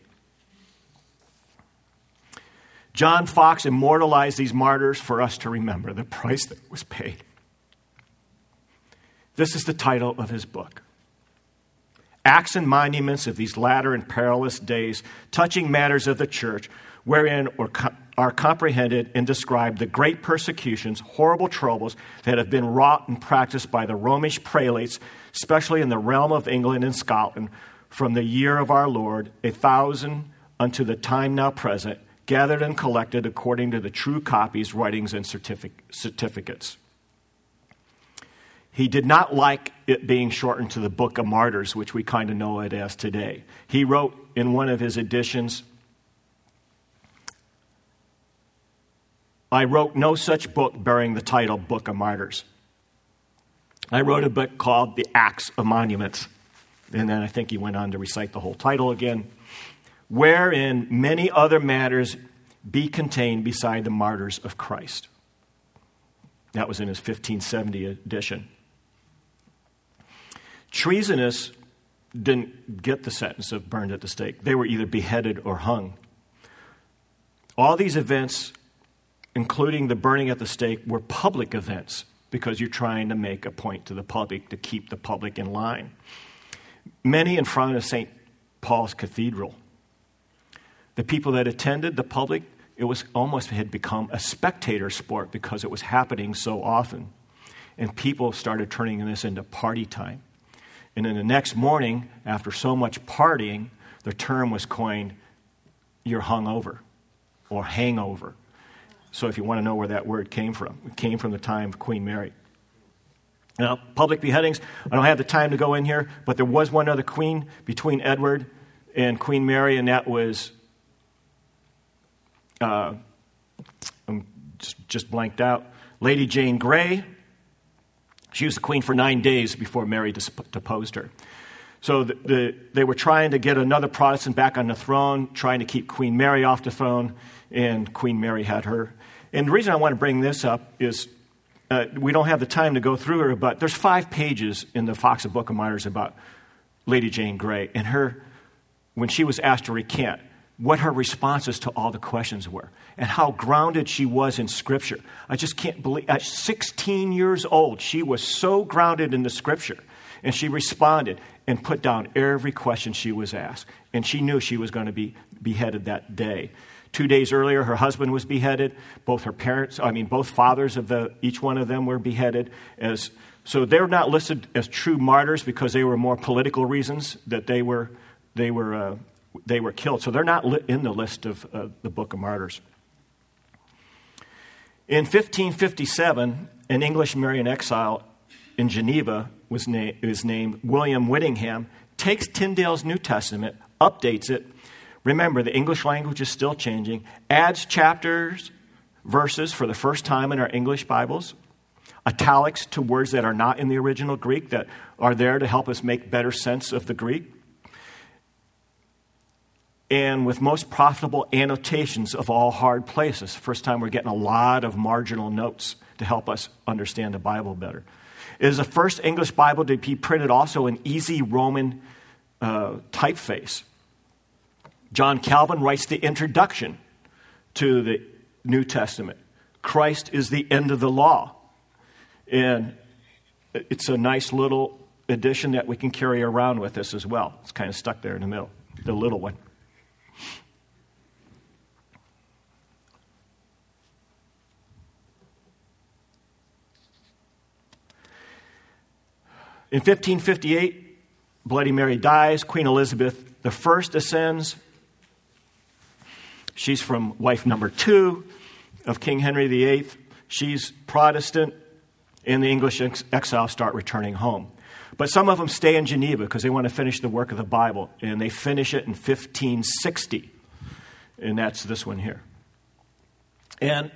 John Foxe immortalized these martyrs for us to remember the price that was paid. This is the title of his book Acts and Monuments of These Latter and Perilous Days, touching matters of the church, wherein are comprehended and described the great persecutions, horrible troubles that have been wrought and practiced by the Romish prelates, especially in the realm of England and Scotland, from the year of our Lord, a thousand unto the time now present, gathered and collected according to the true copies, writings, and certific- certificates. He did not like it being shortened to the Book of Martyrs, which we kind of know it as today. He wrote in one of his editions, I wrote no such book bearing the title Book of Martyrs. I wrote a book called The Acts of Monuments. And then I think he went on to recite the whole title again wherein many other matters be contained beside the martyrs of Christ. That was in his 1570 edition. Treasonous didn't get the sentence of burned at the stake, they were either beheaded or hung. All these events, including the burning at the stake, were public events because you're trying to make a point to the public to keep the public in line. Many in front of St. Paul's Cathedral the people that attended, the public, it was almost had become a spectator sport because it was happening so often. And people started turning this into party time. And then the next morning, after so much partying, the term was coined, you're hungover or hangover. So if you want to know where that word came from, it came from the time of Queen Mary. Now, public beheadings, I don't have the time to go in here, but there was one other queen between Edward and Queen Mary, and that was uh, I'm just, just blanked out. Lady Jane Grey. She was the queen for nine days before Mary deposed her. So the, the, they were trying to get another Protestant back on the throne, trying to keep Queen Mary off the throne, and Queen Mary had her. And the reason I want to bring this up is uh, we don't have the time to go through her, but there's five pages in the Foxe Book of Martyrs about Lady Jane Grey and her when she was asked to recant what her responses to all the questions were and how grounded she was in Scripture. I just can't believe, at 16 years old, she was so grounded in the Scripture. And she responded and put down every question she was asked. And she knew she was going to be beheaded that day. Two days earlier, her husband was beheaded. Both her parents, I mean, both fathers of the, each one of them were beheaded. As, so they're not listed as true martyrs because they were more political reasons that they were, they were uh, they were killed. So they're not in the list of uh, the Book of Martyrs. In 1557, an English Marian exile in Geneva was, na- was named William Whittingham, takes Tyndale's New Testament, updates it. Remember, the English language is still changing, adds chapters, verses for the first time in our English Bibles, italics to words that are not in the original Greek that are there to help us make better sense of the Greek and with most profitable annotations of all hard places. First time we're getting a lot of marginal notes to help us understand the Bible better. It is the first English Bible to be printed also in easy Roman uh, typeface. John Calvin writes the introduction to the New Testament Christ is the end of the law. And it's a nice little addition that we can carry around with us as well. It's kind of stuck there in the middle, the little one. In 1558, Bloody Mary dies. Queen Elizabeth I ascends. She's from wife number two of King Henry VIII. she's Protestant, and the English ex- exiles start returning home. But some of them stay in Geneva because they want to finish the work of the Bible, and they finish it in 1560. And that's this one here. And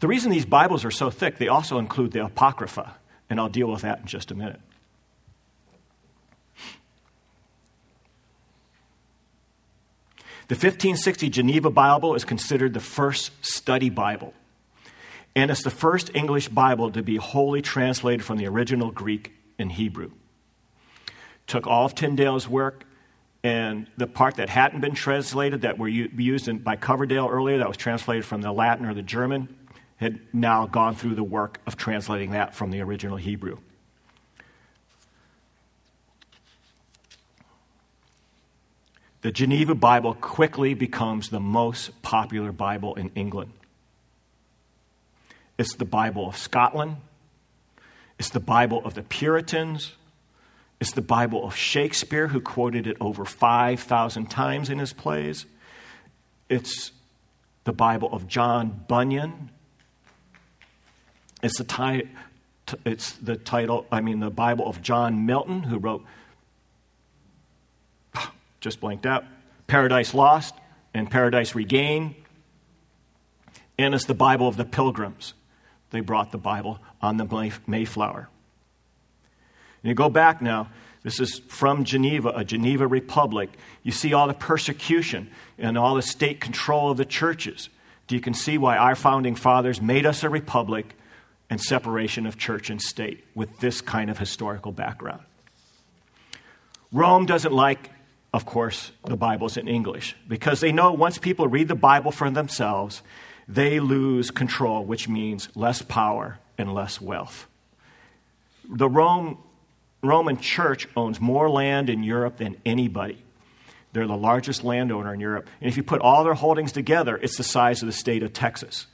the reason these Bibles are so thick, they also include the Apocrypha, and I'll deal with that in just a minute. The 1560 Geneva Bible is considered the first study Bible, and it's the first English Bible to be wholly translated from the original Greek and Hebrew. Took all of Tyndale's work and the part that hadn't been translated, that were used in, by Coverdale earlier, that was translated from the Latin or the German, had now gone through the work of translating that from the original Hebrew. The Geneva Bible quickly becomes the most popular Bible in England. It's the Bible of Scotland. It's the Bible of the Puritans. It's the Bible of Shakespeare, who quoted it over 5,000 times in his plays. It's the Bible of John Bunyan. It's the, ti- it's the title, I mean, the Bible of John Milton, who wrote, just blanked out, Paradise Lost and Paradise Regained. And it's the Bible of the Pilgrims. They brought the Bible on the Mayflower. And you go back now, this is from Geneva, a Geneva Republic. You see all the persecution and all the state control of the churches. Do you can see why our founding fathers made us a republic and separation of church and state with this kind of historical background? Rome doesn't like, of course, the Bibles in English because they know once people read the Bible for themselves, they lose control, which means less power and less wealth. The Rome Roman church owns more land in Europe than anybody. They're the largest landowner in Europe. And if you put all their holdings together, it's the size of the state of Texas.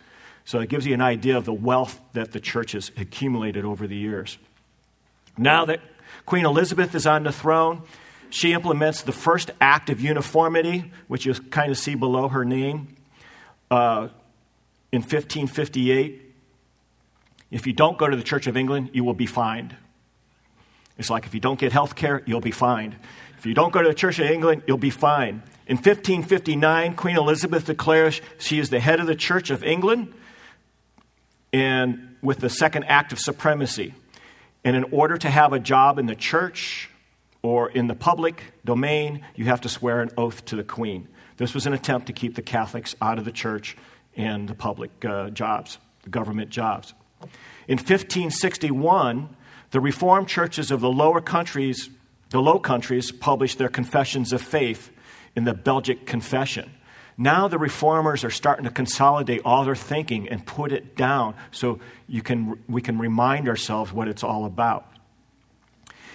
So it gives you an idea of the wealth that the church has accumulated over the years. Now that Queen Elizabeth is on the throne, she implements the first act of uniformity, which you kind of see below her name, uh, in 1558. If you don't go to the Church of England, you will be fined. It's like if you don't get health care, you'll be fined. If you don't go to the Church of England, you'll be fined. In 1559, Queen Elizabeth declares she is the head of the Church of England and with the second act of supremacy. And in order to have a job in the church or in the public domain, you have to swear an oath to the Queen. This was an attempt to keep the Catholics out of the church and the public uh, jobs, the government jobs. In 1561, the Reformed churches of the lower countries, the Low Countries, published their confessions of faith in the Belgic Confession. Now the reformers are starting to consolidate all their thinking and put it down so you can, we can remind ourselves what it's all about.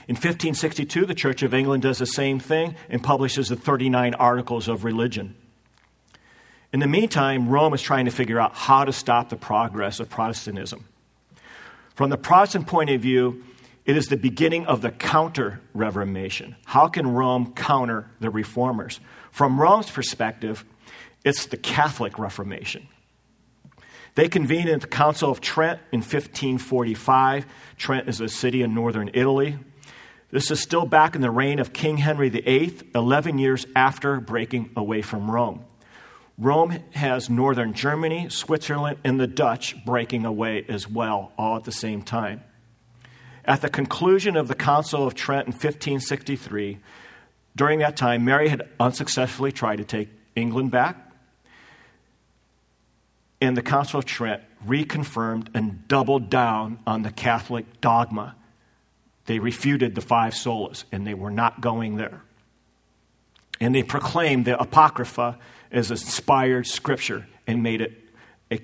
In 1562, the Church of England does the same thing and publishes the 39 Articles of Religion. In the meantime, Rome is trying to figure out how to stop the progress of Protestantism. From the Protestant point of view, it is the beginning of the counter Reformation. How can Rome counter the reformers? From Rome's perspective, it's the Catholic Reformation. They convened at the Council of Trent in 1545. Trent is a city in northern Italy. This is still back in the reign of King Henry VIII, 11 years after breaking away from Rome. Rome has northern Germany, Switzerland, and the Dutch breaking away as well, all at the same time. At the conclusion of the Council of Trent in 1563, during that time, Mary had unsuccessfully tried to take England back. And the Council of Trent reconfirmed and doubled down on the Catholic dogma. They refuted the five solas, and they were not going there. And they proclaimed the Apocrypha as inspired scripture and made it a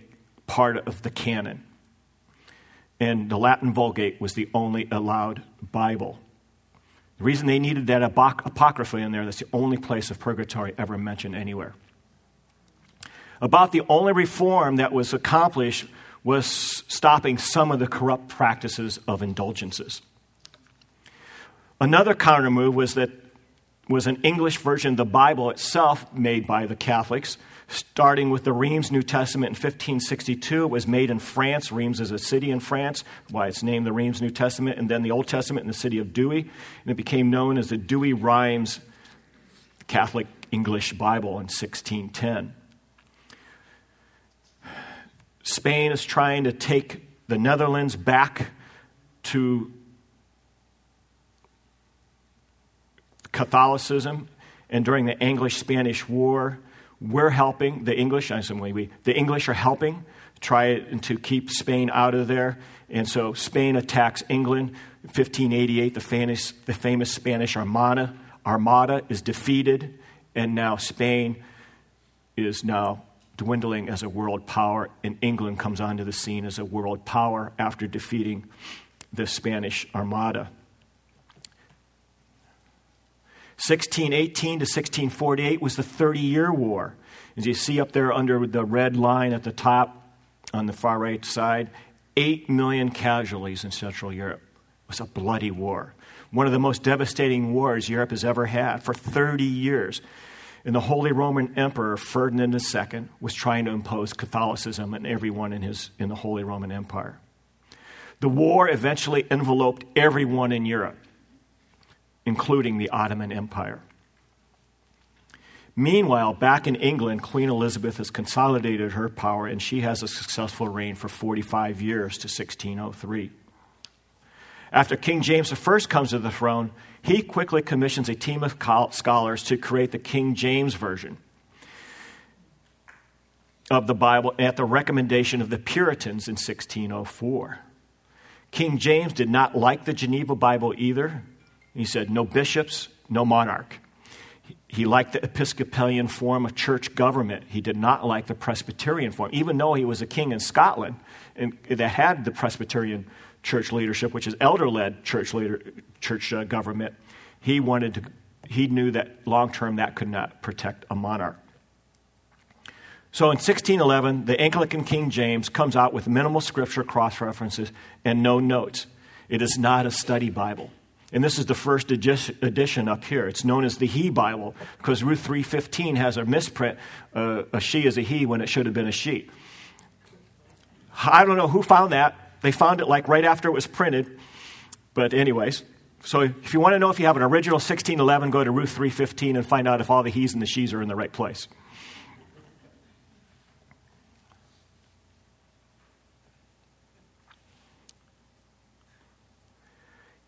part of the canon. And the Latin Vulgate was the only allowed Bible. The reason they needed that Apocrypha in there, that's the only place of purgatory ever mentioned anywhere. About the only reform that was accomplished was stopping some of the corrupt practices of indulgences. Another counter move was that was an English version of the Bible itself made by the Catholics. Starting with the Reims New Testament in 1562, it was made in France. Reims is a city in France, why it's named the Reims New Testament, and then the Old Testament in the city of Douay. And it became known as the Douay Rheims Catholic English Bible in 1610. Spain is trying to take the Netherlands back to Catholicism. And during the English Spanish War, we're helping the English, I assume we, the English are helping try to keep Spain out of there. And so Spain attacks England. 1588, the famous, the famous Spanish Armada, Armada is defeated, and now Spain is now dwindling as a world power, and England comes onto the scene as a world power after defeating the Spanish Armada. 1618 to 1648 was the 30 year war. As you see up there under the red line at the top on the far right side, 8 million casualties in Central Europe. It was a bloody war. One of the most devastating wars Europe has ever had for 30 years. And the Holy Roman Emperor Ferdinand II was trying to impose Catholicism on everyone in, his, in the Holy Roman Empire. The war eventually enveloped everyone in Europe, including the Ottoman Empire. Meanwhile, back in England, Queen Elizabeth has consolidated her power and she has a successful reign for 45 years to 1603. After King James I comes to the throne, he quickly commissions a team of scholars to create the King James Version of the Bible at the recommendation of the Puritans in 1604. King James did not like the Geneva Bible either. He said, no bishops, no monarch. He liked the Episcopalian form of church government. He did not like the Presbyterian form, even though he was a king in Scotland and that had the Presbyterian church leadership, which is elder led church, leader, church uh, government, he wanted to, he knew that long term that could not protect a monarch. So in 1611, the Anglican King James comes out with minimal scripture cross references and no notes. It is not a study Bible. And this is the first edition up here. It's known as the He Bible because Ruth 3:15 has a misprint. Uh, a she is a he when it should have been a she. I don't know who found that. They found it like right after it was printed. But, anyways, so if you want to know if you have an original 1611, go to Ruth 3.15 and find out if all the he's and the she's are in the right place.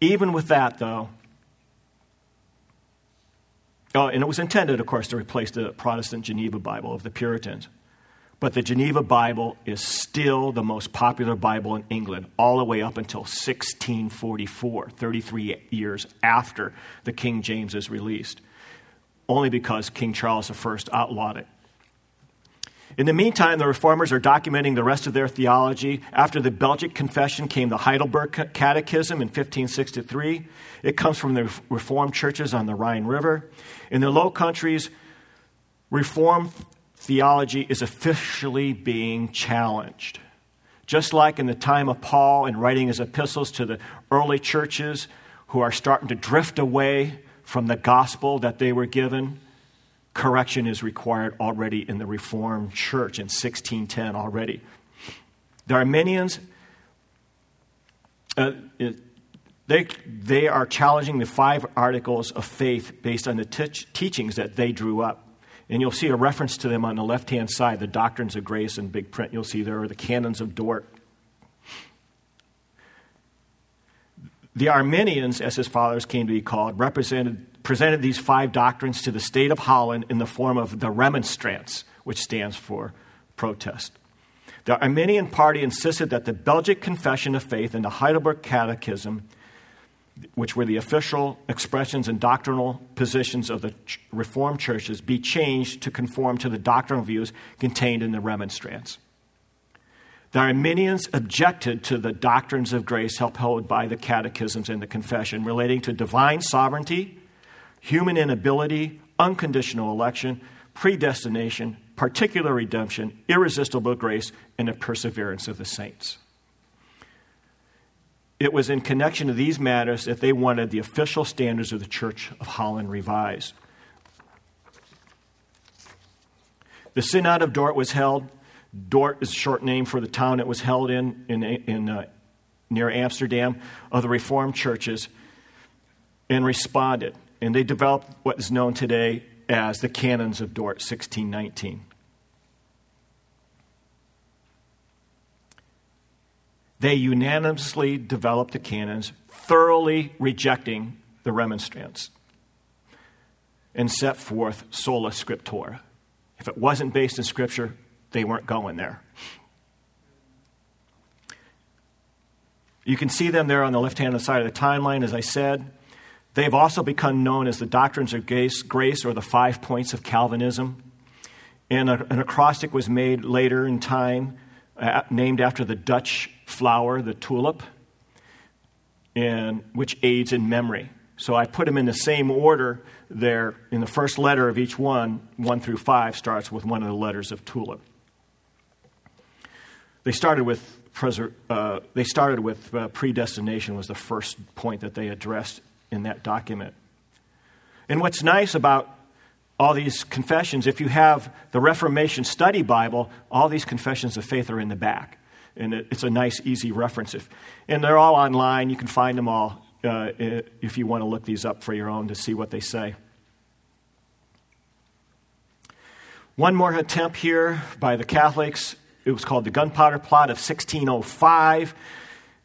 Even with that, though, oh, and it was intended, of course, to replace the Protestant Geneva Bible of the Puritans. But the Geneva Bible is still the most popular Bible in England, all the way up until 1644, 33 years after the King James is released, only because King Charles I outlawed it. In the meantime, the reformers are documenting the rest of their theology. After the Belgic Confession came the Heidelberg Catechism in 1563. It comes from the Reformed churches on the Rhine River. In the Low Countries, Reformed theology is officially being challenged. Just like in the time of Paul in writing his epistles to the early churches who are starting to drift away from the gospel that they were given, correction is required already in the Reformed church in 1610 already. The Arminians, uh, they, they are challenging the five articles of faith based on the teachings that they drew up. And you'll see a reference to them on the left hand side, the doctrines of grace in big print. You'll see there are the canons of Dort. The Arminians, as his fathers came to be called, represented, presented these five doctrines to the state of Holland in the form of the Remonstrance, which stands for protest. The Arminian party insisted that the Belgic Confession of Faith and the Heidelberg Catechism which were the official expressions and doctrinal positions of the Reformed churches, be changed to conform to the doctrinal views contained in the Remonstrance. The Arminians objected to the doctrines of grace upheld by the catechisms and the confession relating to divine sovereignty, human inability, unconditional election, predestination, particular redemption, irresistible grace, and the perseverance of the saints. it was in connection to these matters that they wanted the official standards of the Church of Holland revised. The Synod of Dort was held. Dort is a short name for the town it was held in, in, in uh, near Amsterdam, of the Reformed churches, and responded. And they developed what is known today as the Canons of Dort, 1619. They unanimously developed the canons, thoroughly rejecting the remonstrance, and set forth sola scriptura. If it wasn't based in Scripture, they weren't going there. You can see them there on the left hand side of the timeline, as I said. They've also become known as the doctrines of grace, or the five points of Calvinism. And an acrostic was made later in time, uh, named after the Dutch flower, the tulip, and which aids in memory. So I put them in the same order there. In the first letter of each one, one through five, starts with one of the letters of tulip. They started with uh, they started with uh, predestination was the first point that they addressed in that document. And what's nice about all these confessions, if you have the Reformation Study Bible, all these confessions of faith are in the back. And it's a nice, easy reference. If, and they're all online. You can find them all uh, if you want to look these up for your own to see what they say. One more attempt here by the Catholics. It was called the Gunpowder Plot of 1605.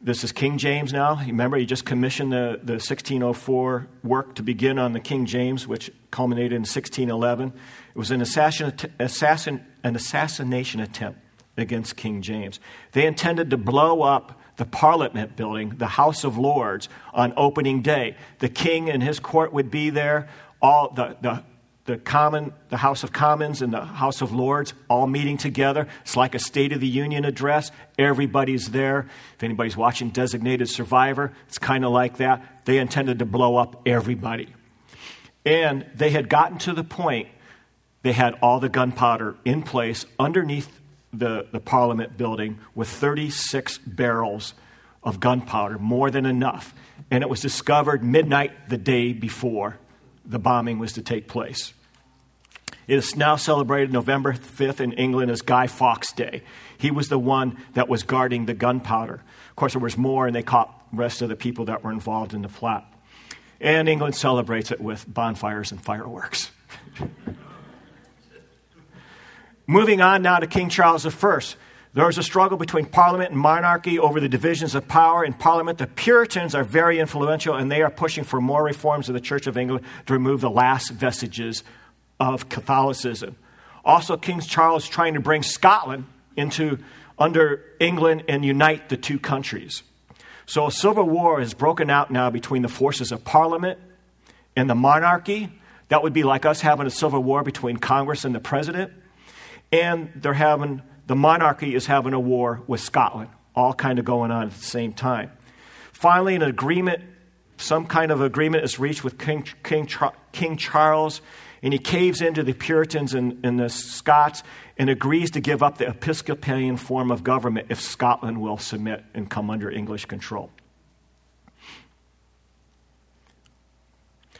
This is King James now. Remember, he just commissioned the, the 1604 work to begin on the King James, which culminated in 1611. It was an, assassin, assassin, an assassination attempt against King James. They intended to blow up the Parliament building, the House of Lords, on opening day. The king and his court would be there. All the, the the common the house of commons and the house of lords all meeting together. It's like a state of the union address. Everybody's there. If anybody's watching designated survivor it's kind of like that. They intended to blow up everybody. And they had gotten to the point they had all the gunpowder in place underneath the, the parliament building with 36 barrels of gunpowder more than enough. And it was discovered midnight the day before the bombing was to take place. It is now celebrated November 5th in England as Guy Fawkes Day. He was the one that was guarding the gunpowder. Of course, there was more, and they caught the rest of the people that were involved in the plot. And England celebrates it with bonfires and fireworks. [laughs] Moving on now to King Charles I. There is a struggle between Parliament and monarchy over the divisions of power in Parliament. The Puritans are very influential, and they are pushing for more reforms of the Church of England to remove the last vestiges of Catholicism. Also, King Charles trying to bring Scotland into under England and unite the two countries. So a civil war has broken out now between the forces of Parliament and the monarchy. That would be like us having a civil war between Congress and the president. And they're having the monarchy is having a war with Scotland, all kind of going on at the same time. Finally, an agreement, some kind of agreement is reached with King, King, King Charles, and he caves into the Puritans and, and the Scots and agrees to give up the Episcopalian form of government if Scotland will submit and come under English control.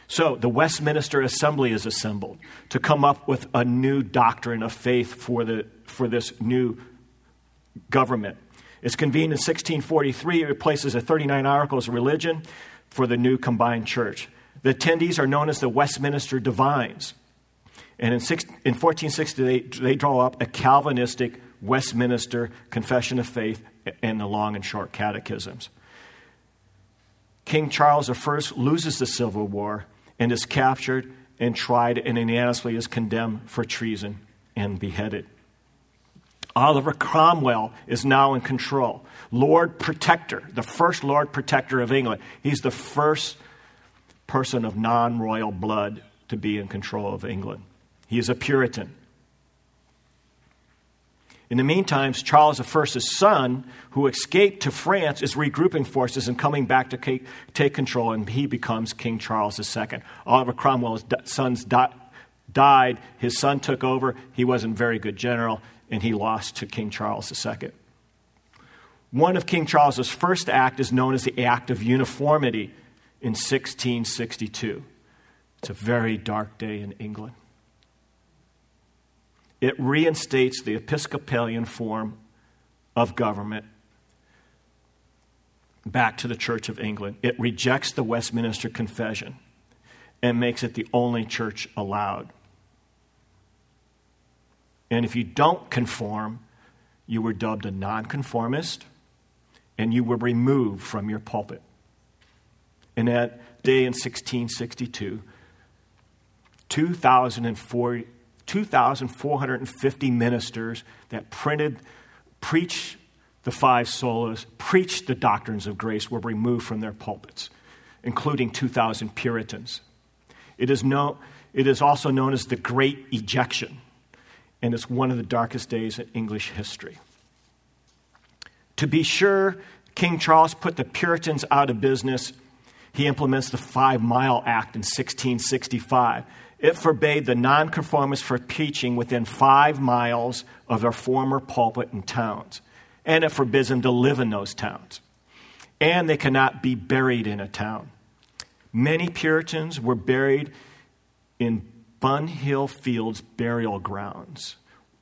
So the Westminster Assembly is assembled to come up with a new doctrine of faith for, the, for this new government. It's convened in 1643. It replaces the 39 Articles of Religion for the new combined church. The attendees are known as the Westminster Divines. And in, six, in 1460, they, they draw up a Calvinistic Westminster Confession of Faith and the long and short catechisms. King Charles I loses the Civil War and is captured and tried and unanimously is condemned for treason and beheaded. Oliver Cromwell is now in control. Lord Protector, the first Lord Protector of England. He's the first person of non royal blood to be in control of England. He is a Puritan. In the meantime, Charles I's son, who escaped to France, is regrouping forces and coming back to take control, and he becomes King Charles II. Oliver Cromwell's sons died. His son took over. He wasn't a very good general, and he lost to King Charles II. One of King Charles's first acts is known as the Act of Uniformity in 1662. It's a very dark day in England. It reinstates the Episcopalian form of government back to the Church of England. It rejects the Westminster Confession and makes it the only church allowed. And if you don't conform, you were dubbed a nonconformist and you were removed from your pulpit. And that day in 1662, 2,450 ministers that printed, preached the five solas, preached the doctrines of grace, were removed from their pulpits, including 2,000 Puritans. It is, no, it is also known as the Great Ejection, and it's one of the darkest days in English history. To be sure, King Charles put the Puritans out of business. He implements the Five Mile Act in 1665. It forbade the nonconformists from preaching within five miles of their former pulpit and towns, and it forbids them to live in those towns. And they cannot be buried in a town. Many Puritans were buried in Bunhill Fields burial grounds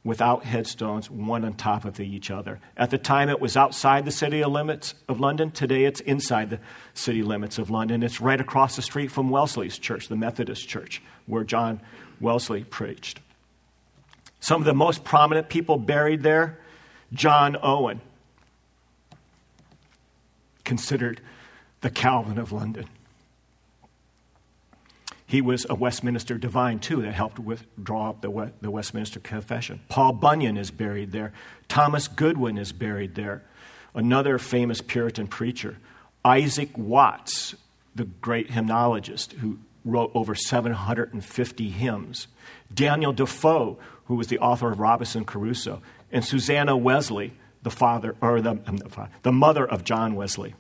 without headstones, one on top of each other. At the time, it was outside the city limits of London. Today, it's inside the city limits of London. It's right across the street from Wesley's church, the Methodist church, where John Wesley preached. Some of the most prominent people buried there John Owen, considered the Calvin of London. He was a Westminster divine, too, that helped with, draw up the, the Westminster Confession. Paul Bunyan is buried there. Thomas Goodwin is buried there. Another famous Puritan preacher. Isaac Watts, the great hymnologist who wrote over 750 hymns. Daniel Defoe, who was the author of Robinson Crusoe. And Susanna Wesley, the father, or the, the mother of John Wesley.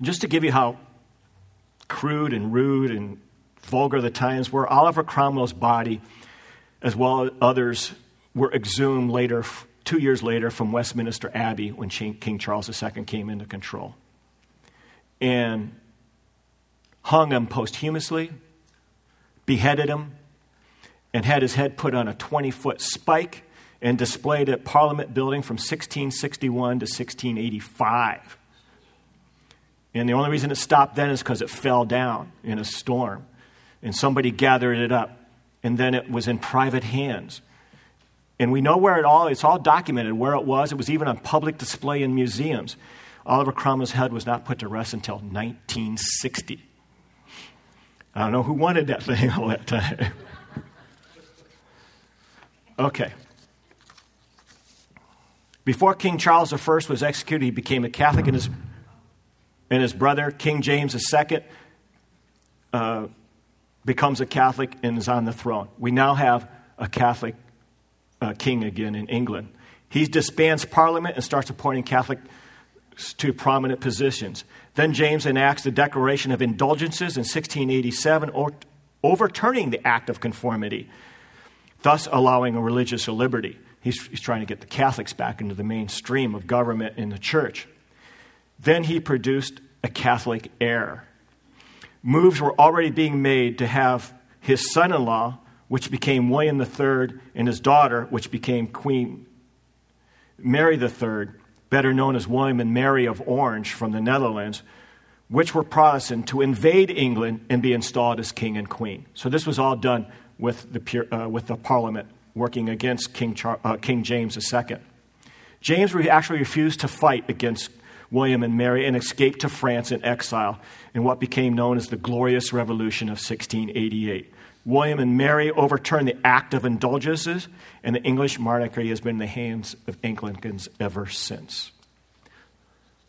Just to give you how crude and rude and vulgar the times were, Oliver Cromwell's body, as well as others, were exhumed later, two years later, from Westminster Abbey when King Charles II came into control. And hung him posthumously, beheaded him, and had his head put on a 20 foot spike and displayed at Parliament Building from 1661 to 1685. And the only reason it stopped then is because it fell down in a storm. And somebody gathered it up. And then it was in private hands. And we know where it all, it's all documented where it was. It was even on public display in museums. Oliver Cromwell's head was not put to rest until 1960. I don't know who wanted that [laughs] thing all that time. okay. Before King Charles I was executed, he became a Catholic in his and his brother, King James II, uh, becomes a Catholic and is on the throne. We now have a Catholic uh, king again in England. He disbands Parliament and starts appointing Catholics to prominent positions. Then James enacts the Declaration of Indulgences in 1687, or, overturning the Act of Conformity, thus allowing a religious liberty. He's, he's trying to get the Catholics back into the mainstream of government in the church. Then he produced a Catholic heir. Moves were already being made to have his son in law, which became William III, and his daughter, which became Queen Mary III, better known as William and Mary of Orange from the Netherlands, which were Protestant, to invade England and be installed as king and queen. So this was all done with the, uh, with the parliament working against King, Char- uh, king James II. James actually refused to fight against William and Mary and escaped to France in exile in what became known as the Glorious Revolution of 1688. William and Mary overturned the Act of Indulgences, and the English monarchy has been in the hands of Anglicans ever since.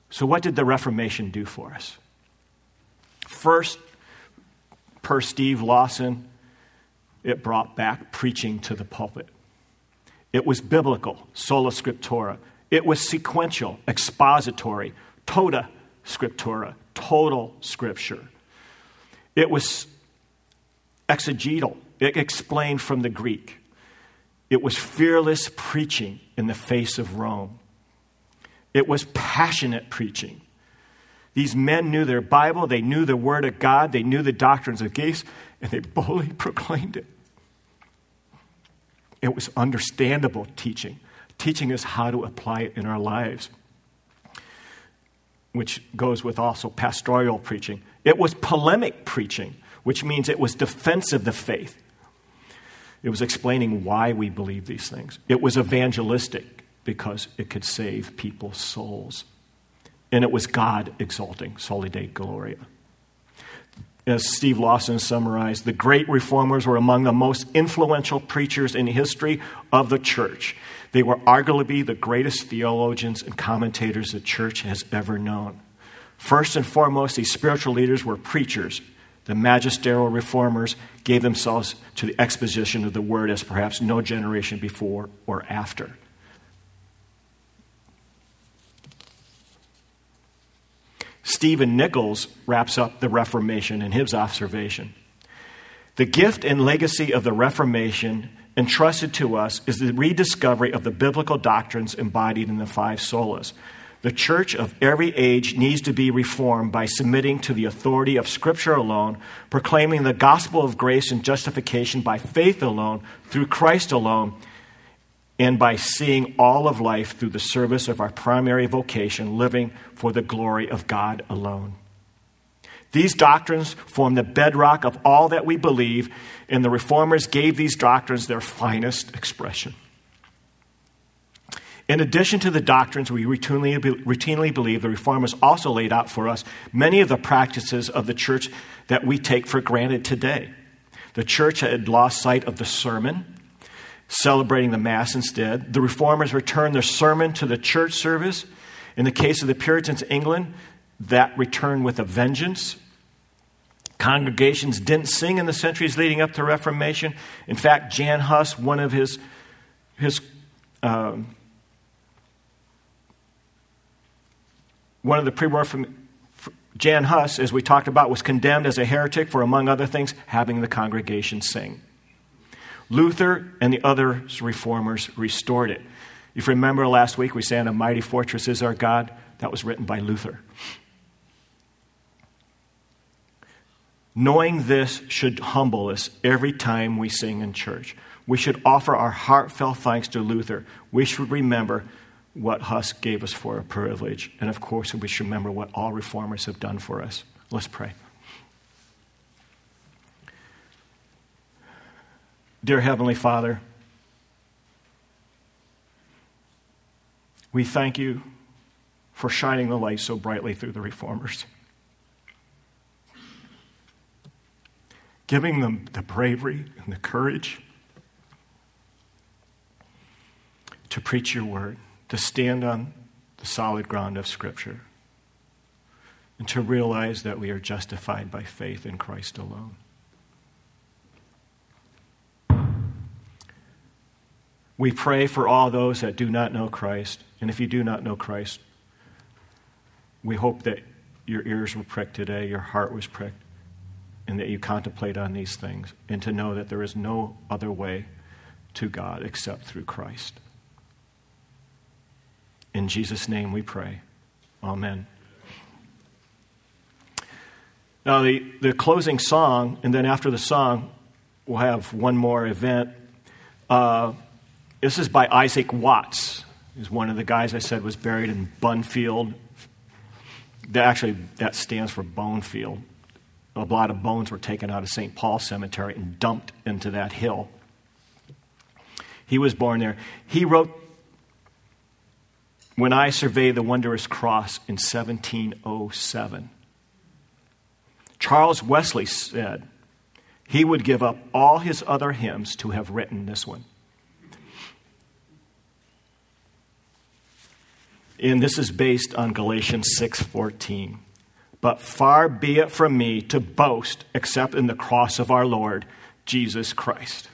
So, what did the Reformation do for us? First, per Steve Lawson, it brought back preaching to the pulpit. It was biblical, sola scriptura. It was sequential, expository, tota scriptura, total scripture. It was exegetal, it explained from the Greek. It was fearless preaching in the face of Rome. It was passionate preaching. These men knew their Bible, they knew the Word of God, they knew the doctrines of grace, and they boldly [laughs] proclaimed it. It was understandable teaching, teaching us how to apply it in our lives, which goes with also pastoral preaching. It was polemic preaching, which means it was defense of the faith. It was explaining why we believe these things. It was evangelistic because it could save people's souls. And it was God exalting, Soli Deo Gloria. As Steve Lawson summarized, the great reformers were among the most influential preachers in the history of the church. They were arguably the greatest theologians and commentators the church has ever known. First and foremost, these spiritual leaders were preachers. The magisterial reformers gave themselves to the exposition of the word as perhaps no generation before or after. Stephen Nichols wraps up the Reformation in his observation. The gift and legacy of the Reformation entrusted to us is the rediscovery of the biblical doctrines embodied in the five solas. The church of every age needs to be reformed by submitting to the authority of Scripture alone, proclaiming the gospel of grace and justification by faith alone, through Christ alone, and by seeing all of life through the service of our primary vocation, living for the glory of God alone. These doctrines form the bedrock of all that we believe, and the reformers gave these doctrines their finest expression. In addition to the doctrines we routinely, routinely believe, the reformers also laid out for us many of the practices of the church that we take for granted today. The church had lost sight of the sermon, celebrating the Mass instead. The reformers returned their sermon to the church service. In the case of the Puritans in England, that returned with a vengeance. Congregations didn't sing in the centuries leading up to Reformation. In fact, Jan Hus, one of his, his um, one of the pre-war Jan Hus, as we talked about, was condemned as a heretic for, among other things, having the congregation sing. Luther and the other reformers restored it. If you remember last week, we sang A Mighty Fortress is Our God. That was written by Luther. Knowing this should humble us every time we sing in church. We should offer our heartfelt thanks to Luther. We should remember what Huss gave us for a privilege. And of course, we should remember what all reformers have done for us. Let's pray. Dear Heavenly Father, we thank you for shining the light so brightly through the reformers, giving them the bravery and the courage to preach your word, to stand on the solid ground of Scripture, and to realize that we are justified by faith in Christ alone. We pray for all those that do not know Christ. And if you do not know Christ, we hope that your ears were pricked today, your heart was pricked, and that you contemplate on these things, and to know that there is no other way to God except through Christ. In Jesus' name we pray. Amen. Now, the, the closing song, and then after the song, we'll have one more event. Uh, this is by Isaac Watts. He's one of the guys I said was buried in Bunfield. That actually, that stands for Bonefield. A lot of bones were taken out of St. Paul Cemetery and dumped into that hill. He was born there. He wrote When I Survey the Wondrous Cross in 1707. Charles Wesley said he would give up all his other hymns to have written this one. And this is based on Galatians 6:14. But far be it from me to boast except in the cross of our Lord Jesus Christ.